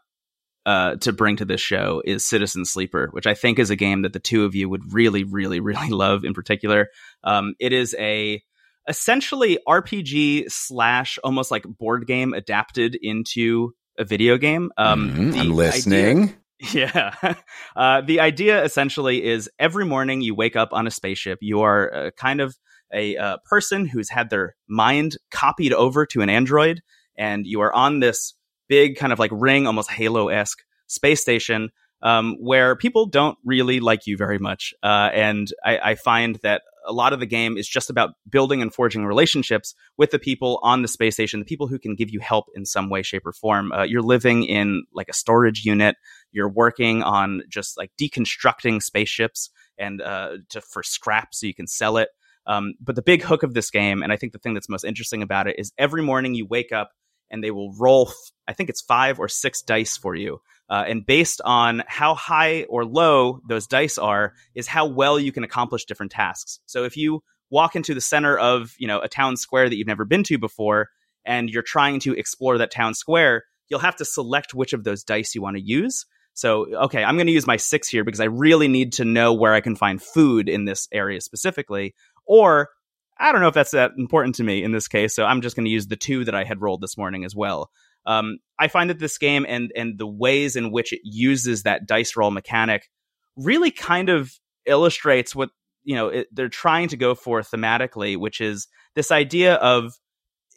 uh, to bring to this show is Citizen Sleeper, which I think is a game that the two of you would really, really, really love. In particular, um, it is a essentially RPG slash almost like board game adapted into a video game. Um,
Mhm, I'm
idea-
listening.
yeah. Uh, the idea essentially is every morning you wake up on a spaceship. You are uh, kind of a uh, person who's had their mind copied over to an android, and you are on this big kind of like ring, almost Halo esque space station. Um, where people don't really like you very much. Uh, and I, I find that a lot of the game is just about building and forging relationships with the people on the space station, the people who can give you help in some way, shape, or form. Uh, you're living in like a storage unit you're working on just like deconstructing spaceships and uh, to, for scrap so you can sell it. Um, but the big hook of this game, and I think the thing that's most interesting about it, is every morning you wake up and they will roll, I think it's five or six dice for you. Uh, and based on how high or low those dice are, is how well you can accomplish different tasks. So if you walk into the center of you know a town square that you've never been to before, and you're trying to explore that town square, you'll have to select which of those dice you want to use. So, okay, I'm going to use my six here because I really need to know where I can find food in this area specifically. Or I don't know if that's that important to me in this case, so I'm just going to use the two that I had rolled this morning as well. Um, I find that this game and and the ways in which it uses that dice roll mechanic really kind of illustrates what you know it, they're trying to go for thematically, which is this idea of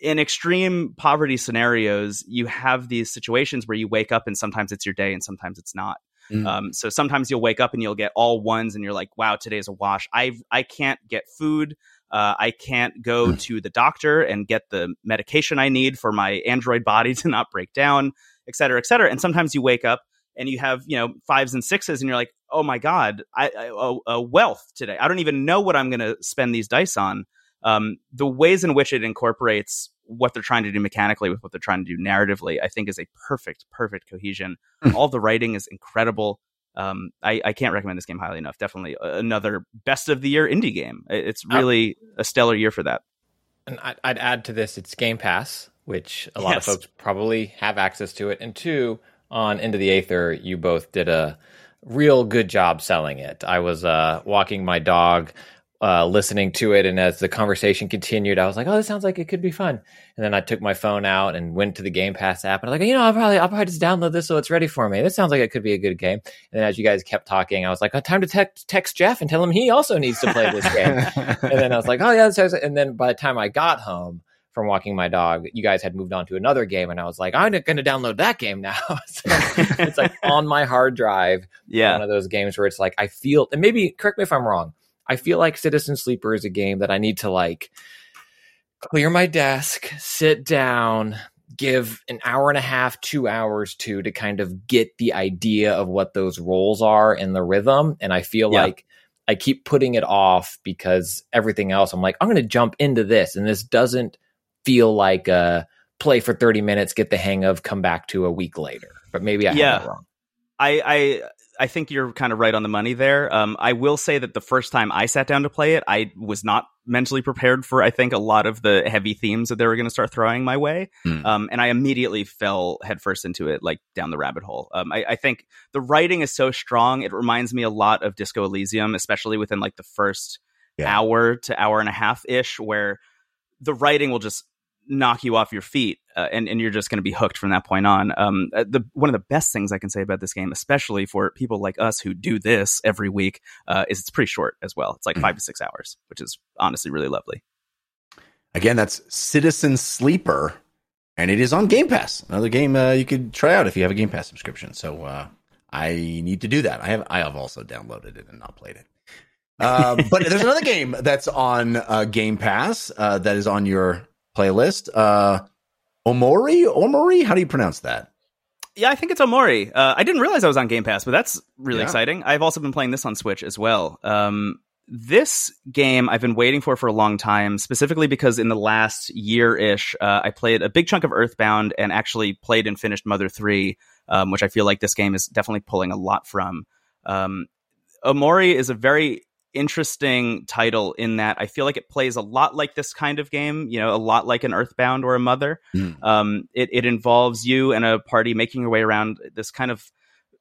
in extreme poverty scenarios, you have these situations where you wake up and sometimes it's your day and sometimes it's not.
Mm.
Um, so sometimes you'll wake up and you'll get all ones and you're like, wow, today's a wash. I I can't get food. Uh, I can't go
Mm.
to the doctor and get the medication I need for my android body to not break down, et cetera, et cetera. And sometimes you wake up and you have you know fives and sixes and you're like, oh my god, I, I a, a wealth today. I don't even know what I'm going to spend these dice on. Um, the ways in which it incorporates what they're trying to do mechanically with what they're trying to do narratively, I think, is a perfect, perfect cohesion. All the writing is incredible. Um, I, I can't recommend this game highly enough. Definitely another best of the year indie game. It's really a stellar year for that.
And I'd, I'd add to this, it's Game Pass, which a lot
Yes.
of folks probably have access to it. And two, on Into the Aether, you both did a real good job selling it. I was uh, walking my dog, uh, listening to it, and as the conversation continued, I was like, "Oh, this sounds like it could be fun." And then I took my phone out and went to the Game Pass app, and I was like, "You know, I'll probably I'll probably just download this so it's ready for me. This sounds like it could be a good game." And then as you guys kept talking, I was like, oh, "Time to text text Jeff and tell him he also needs to play this game." and then I was like, "Oh yeah," and then by the time I got home from walking my dog, you guys had moved on to another game, and I was like, "I'm going to download that game now." so it's like on my hard drive,
Yeah.
one of those games where it's like I feel, and maybe correct me if I'm wrong. I feel like Citizen Sleeper is a game that I need to like clear my desk, sit down, give an hour and a half, two hours to to kind of get the idea of what those roles are and the rhythm. And I feel
Yeah.
like I keep putting it off because everything else, I'm like, I'm going to jump into this, and this doesn't feel like a play for 30 minutes, get the hang of, come back to a week later. But maybe I
Yeah.
have it wrong.
I, I I think you're kind of right on the money there. Um, I will say that the first time I sat down to play it, I was not mentally prepared for I think a lot of the heavy themes that they were going to start throwing my way,
Hmm.
um, and I immediately fell headfirst into it, like down the rabbit hole. Um, I, I think the writing is so strong; it reminds me a lot of Disco Elysium, especially within like the first
Yeah.
hour to hour and a half ish, where the writing will just knock you off your feet, uh, and and you're just going to be hooked from that point on. Um, uh, the one of the best things I can say about this game, especially for people like us who do this every week, uh, is it's pretty short as well. It's like
Mhm.
five to six hours, which is honestly really lovely.
Again, that's Citizen Sleeper, and it is on Game Pass. Another game uh, you could try out if you have a Game Pass subscription. So uh, I need to do that. I have I have also downloaded it and not played it. Uh, but there's another game that's on uh, Game Pass uh, that is on your playlist. Uh, Omori, Omori, how do you pronounce that?
Yeah, I think it's Omori. Uh, I didn't realize I was on Game Pass, but that's really
Yeah.
exciting. I've also been playing this on Switch as well. Um, this game I've been waiting for for a long time, specifically because in the last year ish, uh, I played a big chunk of Earthbound and actually played and finished Mother 3, um, which I feel like this game is definitely pulling a lot from. Um, Omori is a very interesting title in that I feel like it plays a lot like this kind of game, you know, a lot like an Earthbound or a Mother.
Mm.
Um, it, it involves you and a party making your way around this kind of,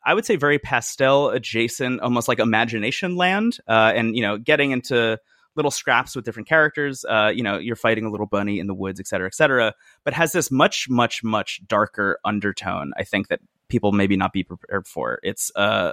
I would say, very pastel adjacent, almost like imagination land, uh, and you know, getting into little scraps with different characters. Uh, you know, you're fighting a little bunny in the woods, et cetera, et cetera. But has this much, much, much darker undertone. I think that people maybe not be prepared for. It's uh,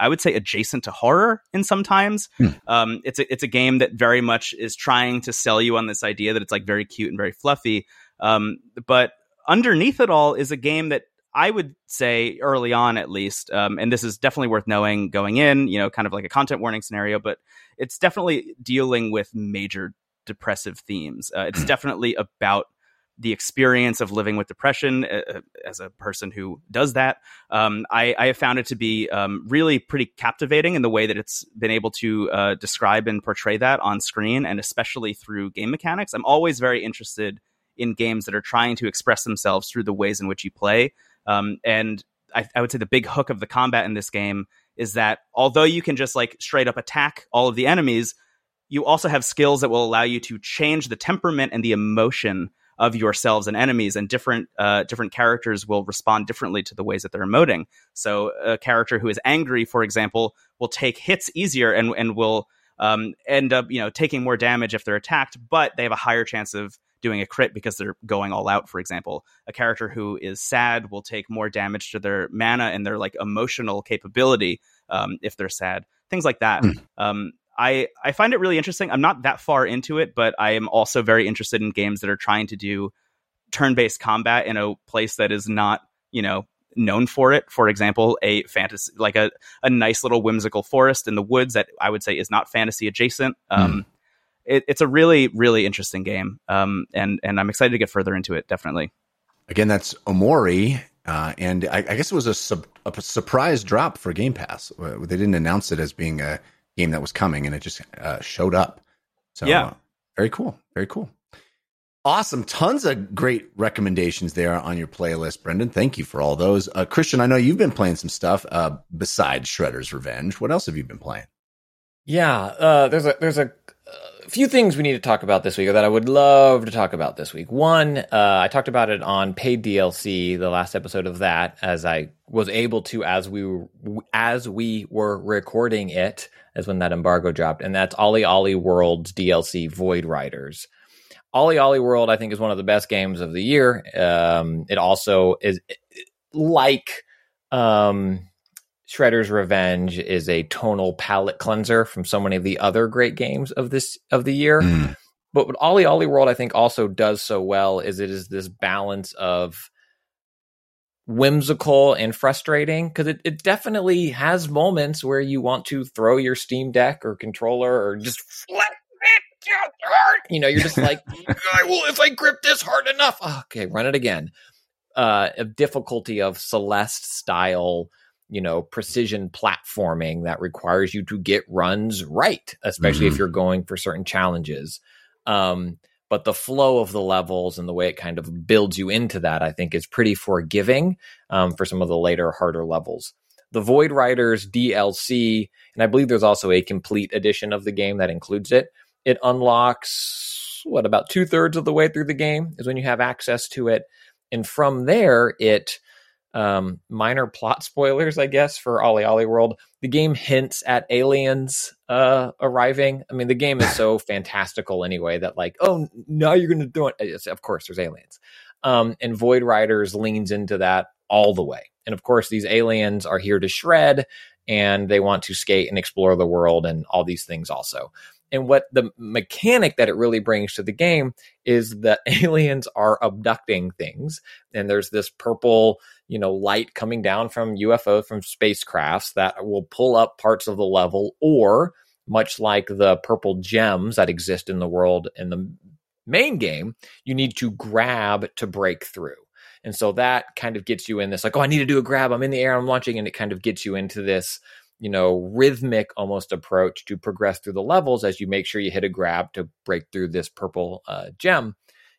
I would say adjacent to horror in sometimes.
Hmm.
Um, it's a it's a game that very much is trying to sell you on this idea that it's like very cute and very fluffy. Um, but underneath it all is a game that I would say early on, at least, um, and this is definitely worth knowing going in. You know, kind of like a content warning scenario, but it's definitely dealing with major depressive themes. Uh, it's definitely about the experience of living with depression uh, as a person who does that. Um, I, I have found it to be um, really pretty captivating in the way that it's been able to uh, describe and portray that on screen, and especially through game mechanics. I'm always very interested in games that are trying to express themselves through the ways in which you play. Um, and I, I would say the big hook of the combat in this game is that although you can just like straight up attack all of the enemies, you also have skills that will allow you to change the temperament and the emotion of yourselves and enemies, and different uh, different characters will respond differently to the ways that they're emoting. So, a character who is angry, for example, will take hits easier and and will um, end up you know taking more damage if they're attacked, but they have a higher chance of doing a crit because they're going all out. For example, a character who is sad will take more damage to their mana and their like emotional capability um, if they're sad. Things like that.
Mm.
Um, I I find it really interesting. I'm not that far into it, but I am also very interested in games that are trying to do turn-based combat in a place that is not you know known for it. For example, a fantasy like a a nice little whimsical forest in the woods that I would say is not fantasy adjacent. Um, it, it's a really really interesting game, um, and and I'm excited to get further into it. Definitely.
Again, that's Omori, uh, and I, I guess it was a, sub, a surprise drop for Game Pass. They didn't announce it as being a game that was coming, and it just uh, showed up. So,
Yeah.
uh, very cool, very cool, awesome. Tons of great recommendations there on your playlist, Brendon. Thank you for all those. Uh, Christian, I know you've been playing some stuff uh, besides Shredder's Revenge. What else have you been playing?
Yeah, uh, there's a there's a, a few things we need to talk about this week, or that I would love to talk about this week. One, uh, I talked about it on paid DLC, the last episode of that, as I was able to as we were, as we were recording it, as when that embargo dropped, and that's OlliOlli World's DLC Void Riders. OlliOlli World, I think, is one of the best games of the year. Um, it also is like um, Shredder's Revenge is a tonal palette cleanser from so many of the other great games of this of the year.
Mm.
But what OlliOlli World I think also does so well is it is this balance of whimsical and frustrating because it, it definitely has moments where you want to throw your Steam Deck or controller or just flip it down hard. You know, you're just like, I will if I grip this hard enough. Oh, okay, run it again. Uh, a difficulty of Celeste style you know precision platforming that requires you to get runs right especially if
Mhm.
you're going for certain challenges. Um but the flow of the levels and the way it kind of builds you into that i think is pretty forgiving um, for some of the later harder levels. The void riders dlc and i believe there's also a complete edition of the game that includes it it unlocks what about two-thirds of the way through the game is when you have access to it. And from there it um, minor plot spoilers, I guess, for OlliOlli World. The game hints at aliens uh, arriving. I mean, the game is so fantastical anyway that, like, oh, now you're going to do it. Yes, of course, there's aliens. Um, and Void Riders leans into that all the way. And of course, these aliens are here to shred and they want to skate and explore the world and all these things also. And what the mechanic that it really brings to the game is that aliens are abducting things. And there's this purple you know light coming down from UFO from spacecrafts that will pull up parts of the level or much like the purple gems that exist in the world in the main game you need to grab to break through and so that kind of gets you in this like oh I need to do a grab I'm in the air I'm launching and it kind of gets you into this you know rhythmic almost approach to progress through the levels as you make sure you hit a grab to break through this purple uh, gem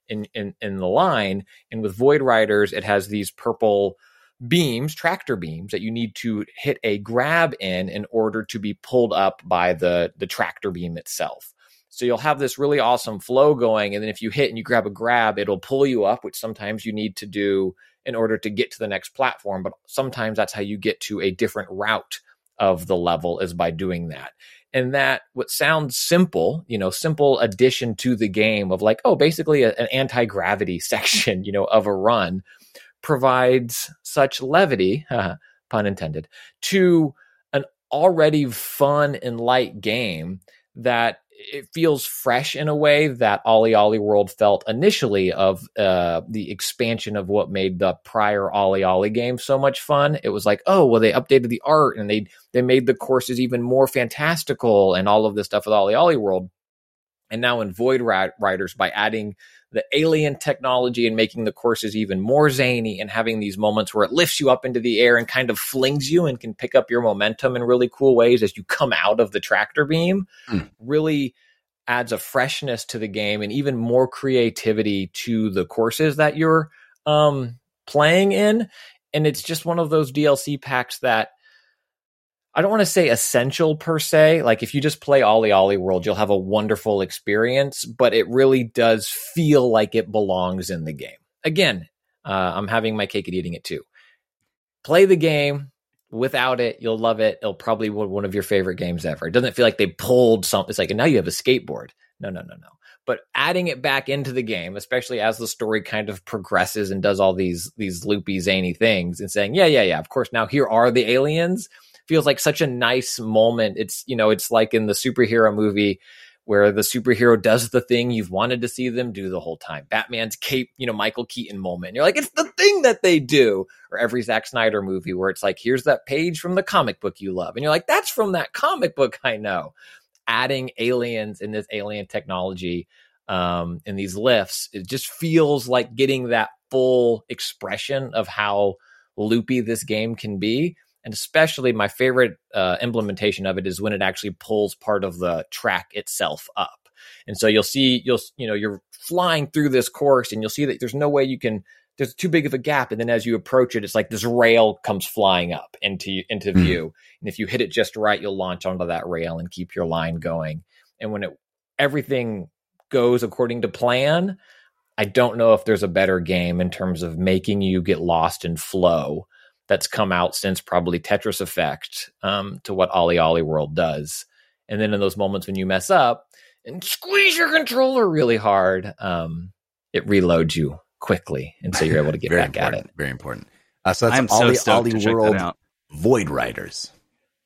in, in in the line. And with void riders it has these purple beams tractor beams that you need to hit a grab in in order to be pulled up by the the tractor beam itself. So you'll have this really awesome flow going and then if you hit and you grab a grab it'll pull you up which sometimes you need to do in order to get to the next platform but sometimes that's how you get to a different route of the level is by doing that. And that what sounds simple you know simple addition to the game of like oh basically a, an anti-gravity section you know of a run provides such levity pun intended to an already fun and light game that it feels fresh in a way that OlliOlli World felt initially of uh, the expansion of what made the prior OlliOlli game so much fun. It was like, oh, well, they updated the art and they they made the courses even more fantastical and all of this stuff with OlliOlli World. And now in Void Riders, by adding the alien technology and making the courses even more zany and having these moments where it lifts you up into the air and kind of flings you and can pick up your momentum in really cool ways as you come out of the tractor beam
Mm.
really adds a freshness to the game and even more creativity to the courses that you're um, playing in. And it's just one of those DLC packs that I don't want to say essential per se. Like if you just play OlliOlli World, you'll have a wonderful experience, but it really does feel like it belongs in the game. Again, uh, I'm having my cake and eating it too. Play the game, without it, you'll love it. It'll probably be one of your favorite games ever. It doesn't feel like they pulled something. It's like, and now you have a skateboard. No, no, no, no. But adding it back into the game, especially as the story kind of progresses and does all these these loopy, zany things, and saying, yeah, yeah, yeah, of course. Now here are the aliens. Feels like such a nice moment. It's you know, it's like in the superhero movie where the superhero does the thing you've wanted to see them do the whole time. Batman's cape, you know, Michael Keaton moment. You're like, it's the thing that they do. Or every Zack Snyder movie where it's like, here's that page from the comic book you love. And you're like, that's from that comic book I know. Adding aliens in this alien technology um, in these lifts, it just feels like getting that full expression of how loopy this game can be and especially my favorite uh, implementation of it is when it actually pulls part of the track itself up. And so you'll see you'll you know you're flying through this course and you'll see that there's no way you can there's too big of a gap. And then as you approach it it's like this rail comes flying up into into
Hmm.
view. And if you hit it just right you'll launch onto that rail and keep your line going. And when it everything goes according to plan i don't know if there's a better game in terms of making you get lost in flow that's come out since probably Tetris Effect um, to what OlliOlli World does. And then in those moments when you mess up and squeeze your controller really hard, um, it reloads you quickly, and so you're able to get
very
back at it.
Very important. Uh, so that's
I'm
Ollie,
stoked
Ollie
to check that
World. Void Riders.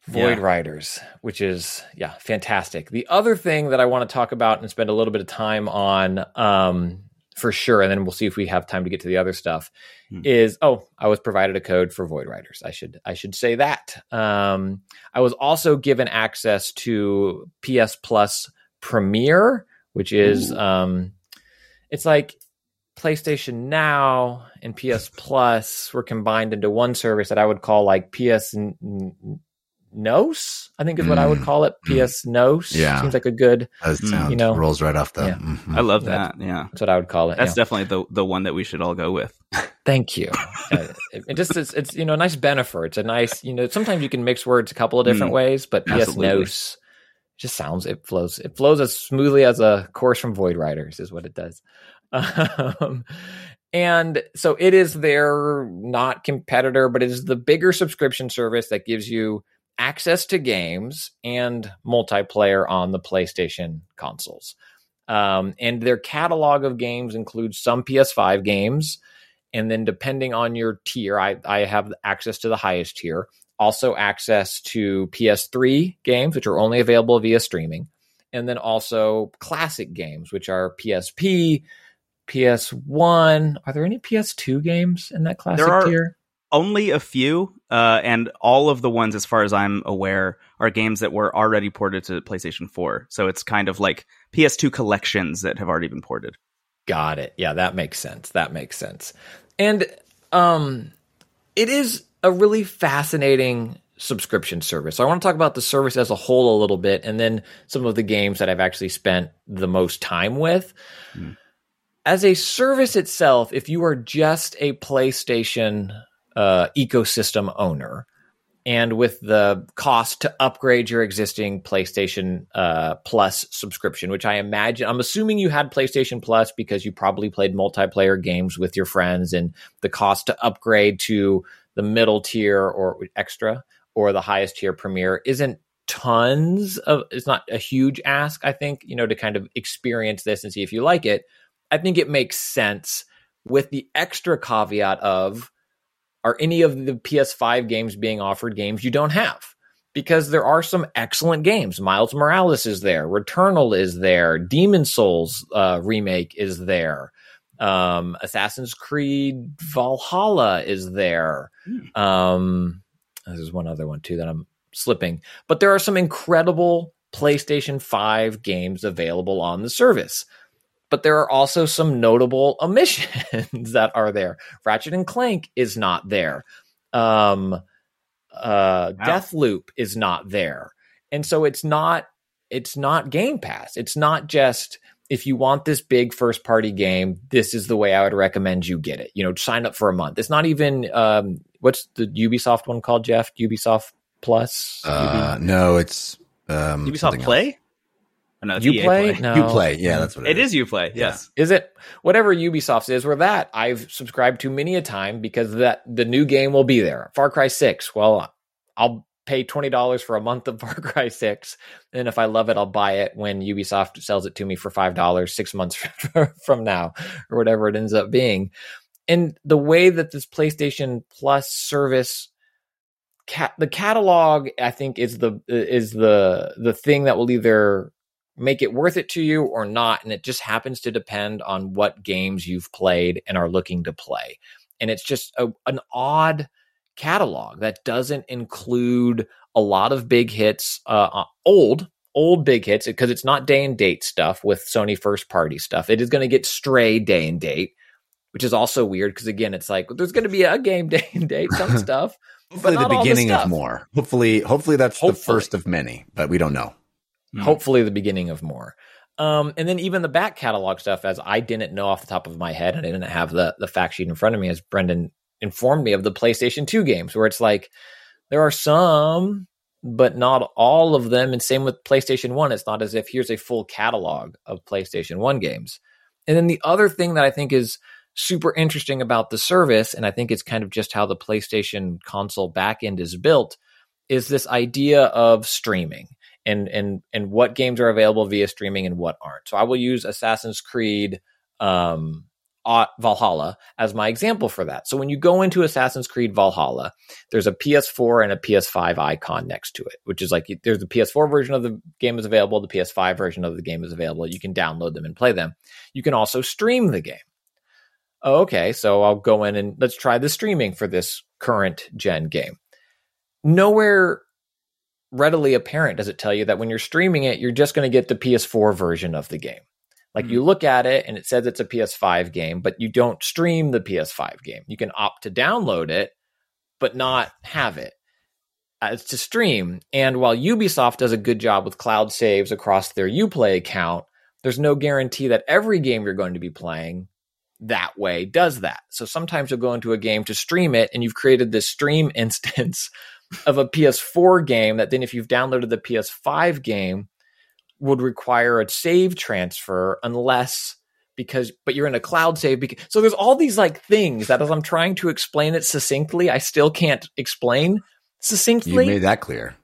Void
Yeah.
Riders, which is yeah, fantastic. The other thing that I want to talk about and spend a little bit of time on, um, for sure, and then we'll see if we have time to get to the other stuff.
Hmm.
Is oh, I was provided a code for Void Riders. I should I should say that. Um, I was also given access to PS Plus Premiere, which is um, it's like PlayStation Now and PS Plus were combined into one service that I would call like PS Nos. I think is what I would
Mm.
call it. PS Nos.
Yeah.
seems like a good.
That
Mm.
sound
You know.
rolls right off the.
Yeah.
mhm.
I love
That's-
that. Yeah,
That's what I would call it.
that's
yeah.
definitely the the one that we should all go with.
Thank you. Uh, it, it just it's, it's you know a nice benefit. It's a nice you know sometimes you can mix words a couple of different
Mm,
ways, but
absolutely.
Nos just sounds it flows it flows as smoothly as a course from Void Riders is what it does. Um, and so it is their not competitor, but it is the bigger subscription service that gives you access to games and multiplayer on the PlayStation consoles. Um, and their catalog of games includes some PS5 games, and then depending on your tier, I, I have access to the highest tier. Also, access to PS3 games, which are only available via streaming, and then also classic games, which are PSP, PS1. Are there any PS2 games in that classic
There are-
tier?
Only a few, uh, and all of the ones, as far as I'm aware, are games that were already ported to PlayStation 4. So it's kind of like PS2 collections that have already been ported.
Got it. Yeah, that makes sense. That makes sense. And um it is a really fascinating subscription service. So I want to talk about the service as a whole a little bit and then some of the games that I've actually spent the most time with. As a service itself, if you are just a PlayStation uh, ecosystem owner, and with the cost to upgrade your existing PlayStation uh, Plus subscription, which I imagine, I'm assuming you had PlayStation Plus because you probably played multiplayer games with your friends, and the cost to upgrade to the middle tier or extra or the highest tier Premier isn't tons of. It's not a huge ask, I think, you know, to kind of experience this and see if you like it. I think it makes sense with the extra caveat of are any of the PS5 games being offered games you don't have? Because there are some excellent games. Miles Morales is there, Returnal is there, Demon's Souls uh, remake is there, um, Assassin's Creed Valhalla is there. Um, there's one other one too that I'm slipping, but there are some incredible PlayStation 5 games available on the service. But there are also some notable omissions that are there. Ratchet and Clank is not there. Um, uh,
Wow.
Deathloop is not there, and so it's not it's not Game Pass. It's not just if you want this big first party game, this is the way I would recommend you get it. You know, sign up for a month. It's not even um, what's the Ubisoft one called, Jeff? Ubisoft Plus.
Uh, no, it's um,
Ubisoft Play?
else.
Oh, no,
you
EA
play?
Play.
No,
Uplay, yeah, that's what
it is. Uplay. yes.
Is it whatever Ubisoft is? Where that I've subscribed to many a time because that the new game will be there. Far Cry Six. Well, I'll pay twenty dollars for a month of Far Cry Six, and if I love it, I'll buy it when Ubisoft sells it to me for five dollars six months from now, or whatever it ends up being. And the way that this PlayStation Plus service, cat the catalog, I think is the is the the thing that will either make it worth it to you or not, and it just happens to depend on what games you've played and are looking to play. And it's just a, an odd catalog that doesn't include a lot of big hits, uh, uh, old, old big hits, because it's not day and date stuff with Sony first party stuff. It is going to get stray day and date, which is also weird because again, it's like there's going to be a game day and date, some stuff.
Hopefully, the
all the
beginning of more. Hopefully, hopefully that's the first of many, but we don't know.
Mm.
hopefully the beginning of more. Um, and then even the back catalog stuff, as I didn't know off the top of my head, and I didn't have the the fact sheet in front of me, as Brendon informed me of the PlayStation 2 games, where it's like there are some, but not all of them. And same with PlayStation 1. It's not as if here's a full catalog of PlayStation 1 games. And then the other thing that I think is super interesting about the service, and I think it's kind of just how the PlayStation console backend is built, is this idea of streaming and and and what games are available via streaming and what aren't. So I will use Assassin's Creed um, Valhalla as my example for that. So when you go into Assassin's Creed Valhalla, there's a PS4 and a PS5 icon next to it, which is like there's the PS4 version of the game is available, the PS5 version of the game is available. You can download them and play them. You can also stream the game. Oh, okay, so I'll go in and let's try the streaming for this current gen game. Nowhere readily apparent does it tell you that when you're streaming it, you're just going to get the PS4 version of the game. Like you mm. look at it and it says it's a PS5 game, but you don't stream the PS5 game. You can opt to download it, but not have it uh, as to stream. And while Ubisoft does a good job with cloud saves across their Uplay account, there's no guarantee that every game you're going to be playing that way does that. So sometimes you'll go into a game to stream it and you've created this stream instance of a PS4 game that then if you've downloaded the PS5 game would require a save transfer unless because but you're in a cloud save because so there's all these like things that as I'm trying to explain it succinctly I still can't explain succinctly.
You made that clear.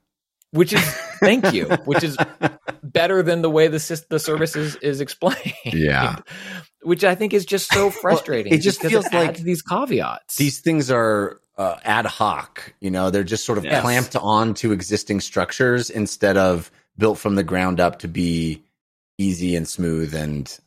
which is thank you which is better than the way the the service is, is explained
Yeah.
which I think is just so frustrating
it just feels
it
like
these caveats
These things are uh, ad hoc. You know, they're just sort of
Yes.
clamped on to existing structures instead of built from the ground up to be easy and smooth and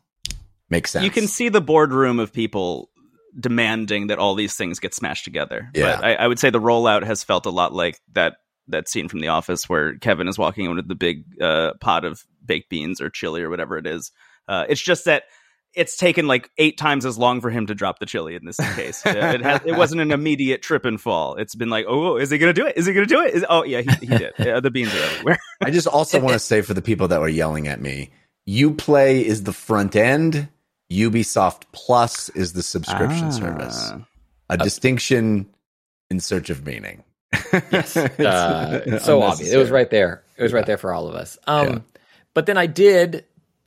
make sense.
You can see the boardroom of people demanding that all these things get smashed together.
Yeah.
But I, I would say the rollout has felt a lot like that that scene from The Office where Kevin is walking in with the big uh, pot of baked beans or chili or whatever it is. Uh, it's just that it's taken like eight times as long for him to drop the chili in this case. Uh, it, has, it wasn't an immediate trip and fall. It's been like, oh, is he going to do it? Is he going to do it? Is, oh, yeah, he, he did. Yeah, the beans are everywhere.
I just also want to say for the people that were yelling at me, Uplay is the front end, Ubisoft Plus is the subscription
Ah.
service. A distinction in search of meaning.
Yes. Uh, so obvious. It was right there. It was right there for all of us. Um,
Yeah.
But then I did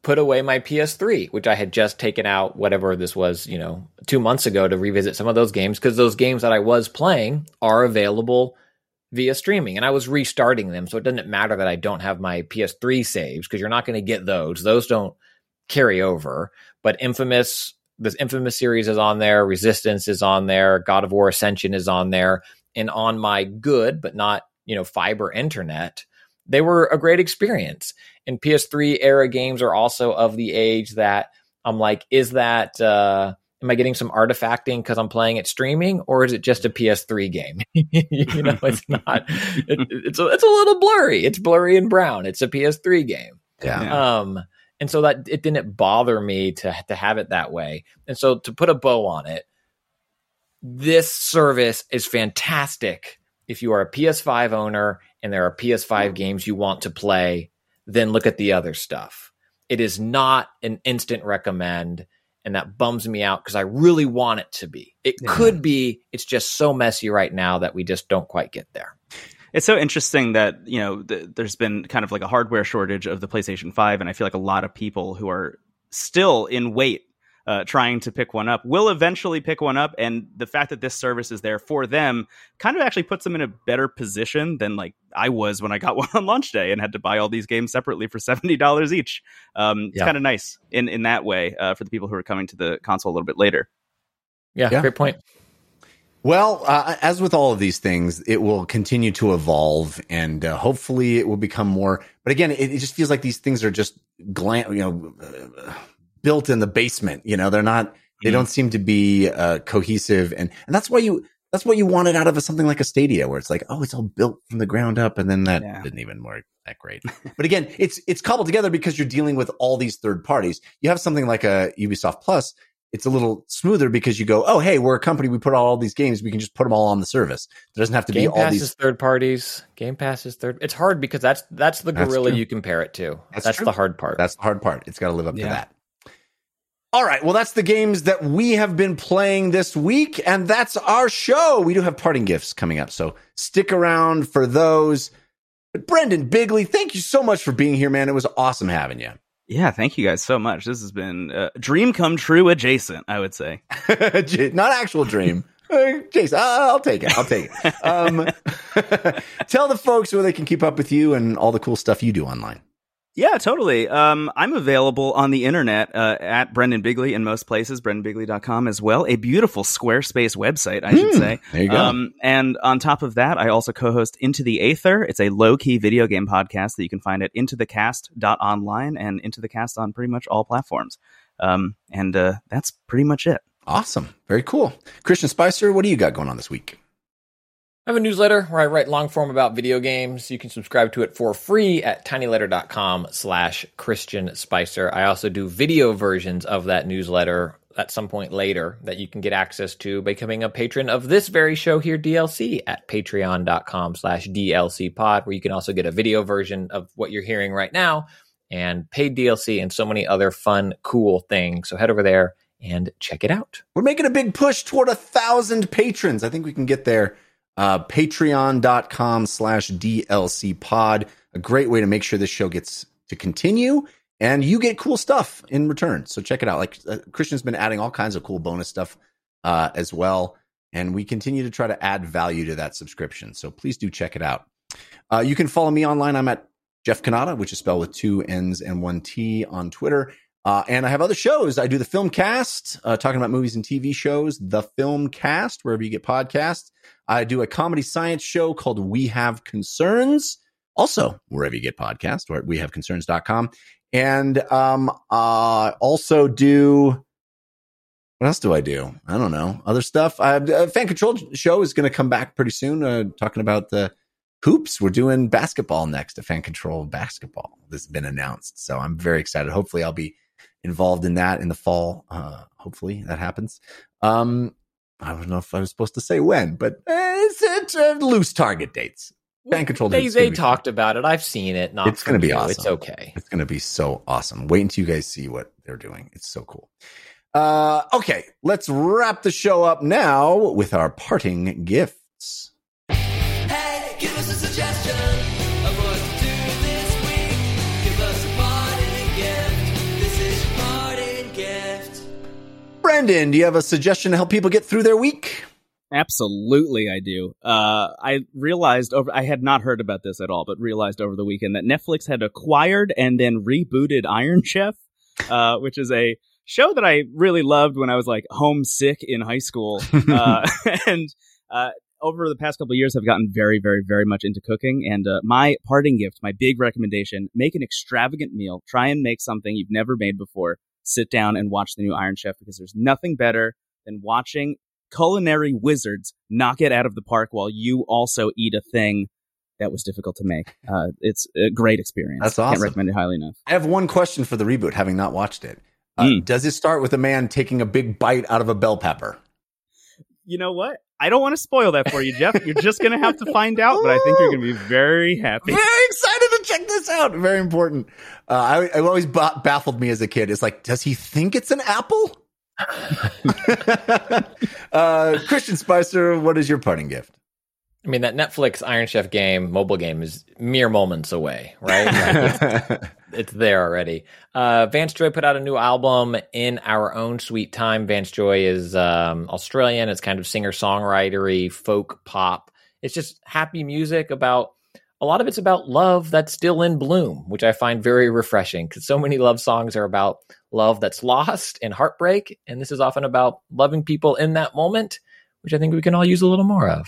put away my PS3, which I had just taken out, whatever this was, you know, two months ago to revisit some of those games because those games that I was playing are available via streaming and I was restarting them. So it doesn't matter that I don't have my PS3 saves because you're not going to get those. Those don't carry over. But Infamous, this Infamous series is on there, Resistance is on there, God of War Ascension is on there, and on my good but not you know fiber internet, they were a great experience. And PS3 era games are also of the age that I'm like, is that uh, am I getting some artifacting because I'm playing it streaming, or is it just a PS3 game? you know, it's not. It, it's a, it's a little blurry. It's blurry and brown. It's a PS3 game.
Yeah.
Yeah.
Um, and so that it didn't bother me to to have it that way. And so to put a bow on it, this service is fantastic. If you are a PS5 owner and there are PS5 games you want to play, then look at the other stuff. It is not an instant recommend, and that bums me out because I really want it to be. It
Yeah.
could be. It's just so messy right now that we just don't quite get there.
It's so interesting that you know th- there's been kind of like a hardware shortage of the PlayStation 5, and I feel like a lot of people who are still in wait uh, trying to pick one up will eventually pick one up, and the fact that this service is there for them kind of actually puts them in a better position than like I was when I got one on launch day and had to buy all these games separately for seventy dollars each. Um, it's
Yeah.
kind of nice in in that way uh, for the people who are coming to the console a little bit later.
Yeah,
Yeah.
great point.
Well, uh, as with all of these things, it will continue to evolve, and uh, hopefully, it will become more. But again, it, it just feels like these things are just glam, you know, uh, built in the basement. You know, they're not. They
Mhm.
don't seem to be uh, cohesive, and and that's why you. That's what you wanted out of a, something like a Stadia, where it's like, oh, it's all built from the ground up, and then that
Yeah.
didn't even work that great. but again, it's it's cobbled together because you're dealing with all these third parties. You have something like a Ubisoft Plus, it's a little smoother because you go, oh, hey, we're a company. We put all these games. We can just put them all on the service. There doesn't have to be
Game
all
Pass
these.
is third parties. Game Pass is third. It's hard because that's that's the gorilla you compare it to.
That's
That's, the hard part.
That's the hard part. It's got to live up to that. All right. Well, that's the games that we have been playing this week, and that's our show. We do have parting gifts coming up, so stick around for those. But Brendon Bigley, thank you so much for being here, man. It was awesome having you.
Yeah, thank you guys so much. This has been uh, dream come true adjacent, I would say.
Not actual dream. Jason, I'll I'll take it. I'll take it. Um, tell the folks where they can keep up with you and all the cool stuff you do online.
Yeah, totally. Um, I'm available on the internet uh, at Brendon Bigley in most places, brendonbigley.com as well. A beautiful Squarespace website, I should
Hmm,
say.
there you go.
Um, and on top of that, I also co-host Into the Aether. It's a low-key video game podcast that you can find at intothecast.online and Into the Cast on pretty much all platforms. Um, and uh, that's pretty much it.
Awesome. Very cool. Christian Spicer, what do you got going on this week?
I have a newsletter where I write long form about video games. You can subscribe to it for free at tinyletter.com slash Christian Spicer. I also do video versions of that newsletter at some point later that you can get access to becoming a patron of this very show here, DLC, at patreon.com slash DLC pod, where you can also get a video version of what you're hearing right now and paid DLC and so many other fun, cool things. So head over there and check it out.
We're making a big push toward a thousand patrons. I think we can get there. Uh, Patreon.com slash DLC pod. A great way to make sure this show gets to continue and you get cool stuff in return. So check it out. Like uh, Christian's been adding all kinds of cool bonus stuff uh, as well. And we continue to try to add value to that subscription. So please do check it out. Uh, you can follow me online. I'm at Jeff Cannata, which is spelled with two N's and one T on Twitter. Uh, and I have other shows. I do the film cast, uh, talking about movies and TV shows, the film cast, wherever you get podcasts. I do a comedy science show called We Have Concerns, also wherever you get podcasts, or at wehaveconcerns.com. And um, uh, also do what else do I do? I don't know. Other stuff. I, uh, fan control show is going to come back pretty soon, uh, talking about the hoops. We're doing basketball next, a fan control basketball. This has been announced. So I'm very excited. Hopefully, I'll be involved in that in the fall. Uh, hopefully, that happens. Um, I don't know if I was supposed to say when, but uh, it's, it's uh, loose target dates. Fan control.
They
Hoops is
they
be
talked about it. I've seen it. Not
It's gonna be
you.
awesome.
It's okay.
It's going to be so awesome. Wait until you guys see what they're doing. It's so cool. Uh, okay, let's wrap the show up now with our parting gifts.
Hey, give us a suggestion Brendon, do
you have a suggestion to help people get through their week?
Absolutely, I do. Uh, I realized over, I had not heard about this at all, but realized over the weekend that Netflix had acquired and then rebooted Iron Chef, uh, which is a show that I really loved when I was like homesick in high school. Uh, and, uh, over the past couple of years, I've gotten very, very, very much into cooking. And uh, my parting gift, my big recommendation: make an extravagant meal. Try and make something you've never made before. Sit down and watch the new Iron Chef because there's nothing better than watching culinary wizards knock it out of the park while you also eat a thing that was difficult to make. Uh, it's a great experience.
That's awesome.
Can't recommend it highly enough.
I have one question for the reboot, having not watched it. Uh,
Mm.
Does it start with a man taking a big bite out of a bell pepper?
You know what? I don't want to spoil that for you, Jeff. You're just going to have to find out, but I think you're going to be very happy.
Very excited check this out. Very important. Uh, I, it always ba- baffled me as a kid. It's like, does he think it's an apple? uh, Christian Spicer, what is your parting gift?
I mean, that Netflix Iron Chef game, mobile game, is mere moments away, right? Like, it's, it's there already. Uh, Vance Joy put out a new album in our own sweet time. Vance Joy is um, Australian. It's kind of singer songwritery, folk pop. It's just happy music about a lot of it's about love that's still in bloom, which I find very refreshing because so many love songs are about love that's lost and heartbreak. And this is often about loving people in that moment, which I think we can all use a little more of.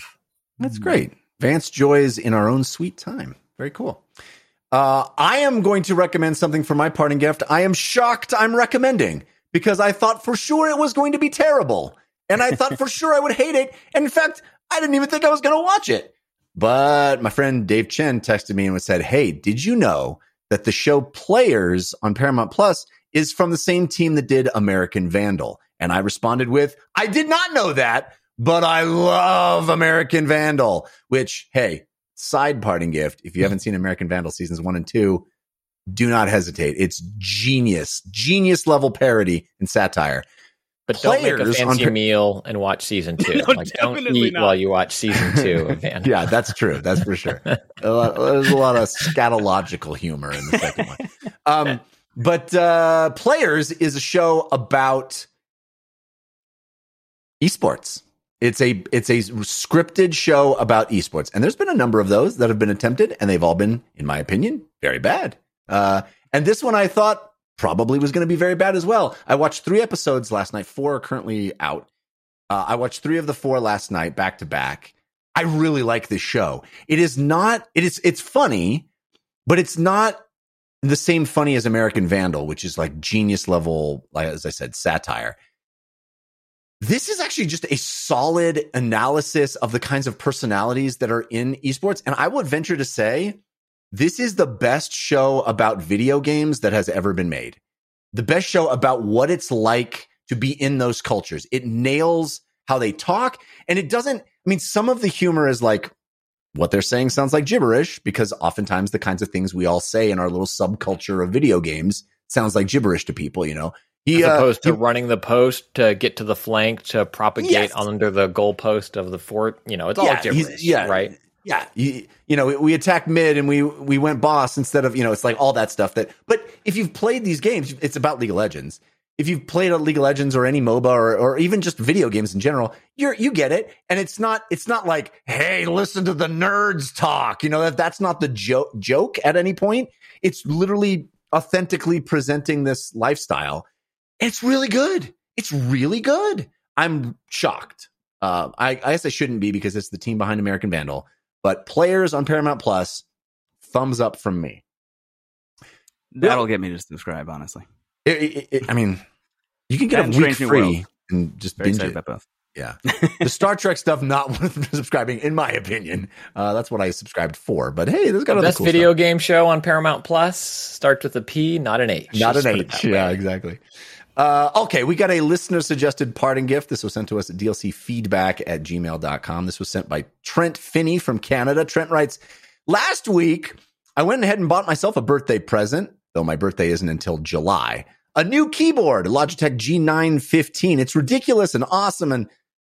That's great. Vance Joys in our own sweet time. Very cool. Uh, I am going to recommend something for my parting gift. I am shocked I'm recommending because I thought for sure it was going to be terrible. And I thought for sure I would hate it. And in fact, I didn't even think I was going to watch it. But my friend Dave Chen texted me and said, Hey, did you know that the show Players on Paramount Plus is from the same team that did American Vandal? And I responded with, I did not know that, but I love American Vandal, which, hey, side parting gift. If you haven't seen American Vandal seasons one and two, do not hesitate. It's genius, genius level parody and satire.
But don't make a
on
fancy meal and watch season two.
No,
like, don't eat
not.
while you watch season two of Van.
Yeah, that's true. That's for sure. A lot, there's a lot of scatological humor in the second one. Um, but uh, Players is a show about esports. It's a it's a scripted show about esports, and there's been a number of those that have been attempted, and they've all been, in my opinion, very bad. Uh, and this one I thought probably was going to be very bad as well. I watched three episodes last night. Four are currently out. Uh, I watched three of the four last night, back to back. I really like this show. It is not. It is. It's funny, but it's not the same funny as American Vandal, which is like genius level. Like as I said, satire. This is actually just a solid analysis of the kinds of personalities that are in esports, and I would venture to say this is the best show about video games that has ever been made. The best show about what it's like to be in those cultures. It nails how they talk, and it doesn't. I mean, some of the humor is like what they're saying sounds like gibberish because oftentimes the kinds of things we all say in our little subculture of video games sounds like gibberish to people. You know, he,
As
uh,
opposed to
he-
running the post to get to the flank to propagate
Yes.
under the goalpost of the fort. You know, it's all
Yeah,
gibberish,
yeah.
right?
Yeah, you, you know, we, attacked mid and we we went boss instead of you know, it's like all that stuff. That, but if you've played these games, it's about League of Legends. If you've played a League of Legends or any MOBA or, or even just video games in general, you're you get it. And it's not it's not like, hey, listen to the nerds talk. You know that that's not the joke joke at any point. It's literally authentically presenting this lifestyle. It's really good. It's really good. I'm shocked. Uh, I, I guess I shouldn't be because it's the team behind American Vandal, but players on Paramount Plus, thumbs up from me.
That'll get me to subscribe. Honestly,
It- it- it- I mean, you can get
And
a week free
World.
and just
very
binge it.
about both.
Yeah, the Star Trek stuff not worth subscribing, in my opinion. Uh, that's what I subscribed for. But hey, there's got other
Best
cool
video
stuff.
game show on Paramount Plus starts with a P, not an H.
not an H.
that way.
Yeah, exactly. Uh, okay, we got a listener suggested parting gift. This was sent to us at dlcfeedback at gmail.com. This was sent by Trent Finney from Canada. Trent writes, Last week, I went ahead and bought myself a birthday present, though my birthday isn't until July. A new keyboard, Logitech G915. It's ridiculous and awesome, and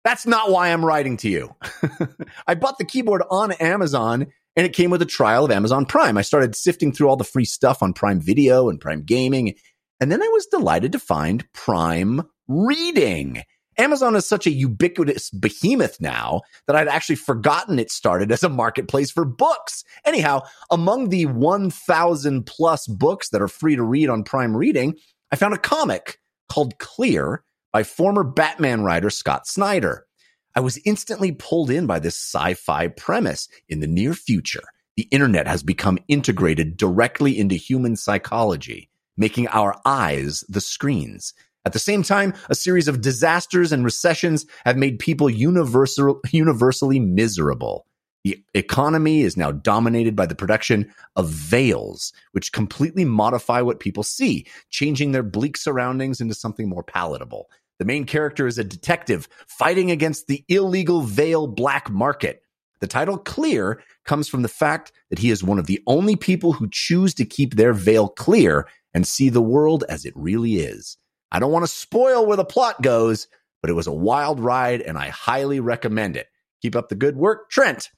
that's not why I'm writing to you. I bought the keyboard on Amazon and it came with a trial of Amazon Prime. I started sifting through all the free stuff on Prime Video and Prime Gaming. And then I was delighted to find Prime Reading. Amazon is such a ubiquitous behemoth now that I'd actually forgotten it started as a marketplace for books. Anyhow, among the 1,000 plus books that are free to read on Prime Reading, I found a comic called Clear by former Batman writer Scott Snyder. I was instantly pulled in by this sci fi premise. In the near future, the internet has become integrated directly into human psychology, making our eyes the screens. At the same time, a series of disasters and recessions have made people universal, universally miserable. The economy is now dominated by the production of veils, which completely modify what people see, changing their bleak surroundings into something more palatable. The main character is a detective fighting against the illegal veil black market. The title Clear comes from the fact that he is one of the only people who choose to keep their veil clear and see the world as it really is. I don't want to spoil where the plot goes, but it was a wild ride and I highly recommend it. Keep up the good work, Trent.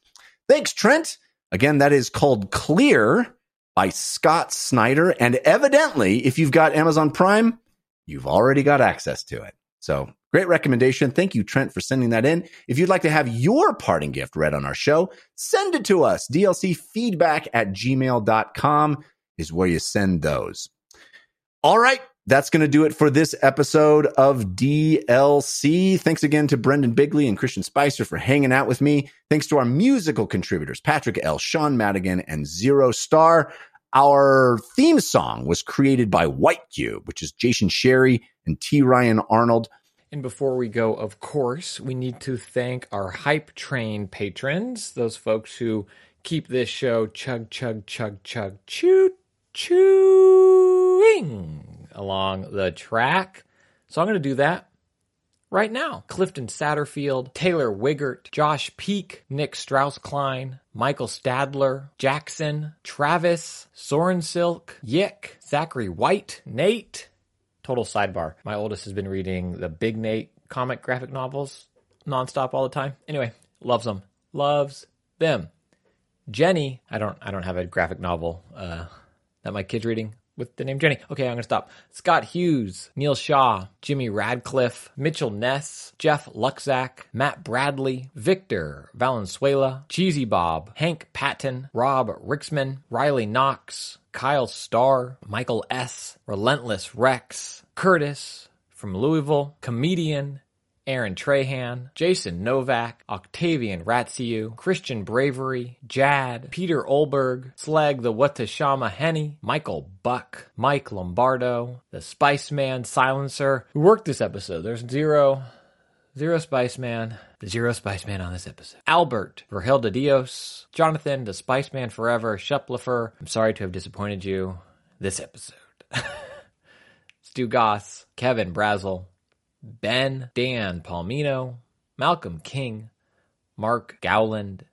Thanks, Trent. Again, that is called Clear by Scott Snyder. And evidently, if you've got Amazon Prime, you've already got access to it. So great recommendation. Thank you, Trent, for sending that in. If you'd like to have your parting gift read on our show, send it to us. DLC feedback at gmail.com is where you send those. All right. That's going to do it for this episode of DLC. Thanks again to Brendon Bigley and Christian Spicer for hanging out with me. Thanks to our musical contributors, Patrick L., Sean Madigan, and Zero Star. Our theme song was created by White Cube, which is Jason Sherry and T. Ryan Arnold.
And before we go, of course, we need to thank our Hype Train patrons, those folks who keep this show chug, chug, chug, chug, choo, chewing along the track. So I'm going to do that right now. Clifton Satterfield, Taylor Wiggert, Josh Peak, Nick Strauss Klein, Michael Stadler, Jackson, Travis, Soren Silk, Yick, Zachary White, Nate. Total sidebar. My oldest has been reading the Big Nate comic graphic novels nonstop all the time. Anyway, loves them. Loves them. Jenny, I don't I don't have a graphic novel uh, that my kid's reading with the name Jenny. Okay, I'm gonna stop. Scott Hughes, Neil Shaw, Jimmy Radcliffe, Mitchell Ness, Jeff Luxack, Matt Bradley, Victor Valenzuela, Cheesy Bob, Hank Patton, Rob Rixman, Riley Knox, Kyle Starr, Michael S., Relentless Rex, Curtis from Louisville, comedian Aaron Trahan, Jason Novak, Octavian Ratsiu, Christian Bravery, Jad, Peter Olberg, Slag the Watashama Henny, Michael Buck, Mike Lombardo, the Spice Man Silencer, who worked this episode. There's zero, zero Spice Man, zero Spice Man on this episode. Albert, Verhilda Dios, Jonathan, the Spice Man Forever, Sheplifer. I'm sorry to have disappointed you this episode. Stu Goss, Kevin Brazel, Ben, Dan Palmino, Malcolm King, Mark Gowland,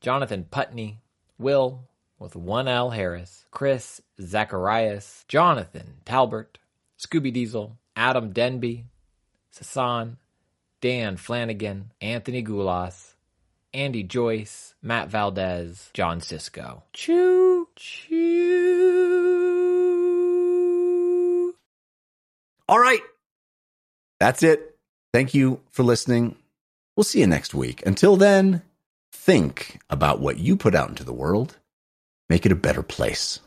Jonathan Putney, Will with one L Harris, Chris Zacharias, Jonathan Talbert, Scooby Diesel, Adam Denby, Sasan, Dan Flanagan, Anthony Goulas, Andy Joyce, Matt Valdez, John Cisco. Choo choo.
All right. That's it. Thank you for listening. We'll see you next week. Until then, think about what you put out into the world. Make it a better place.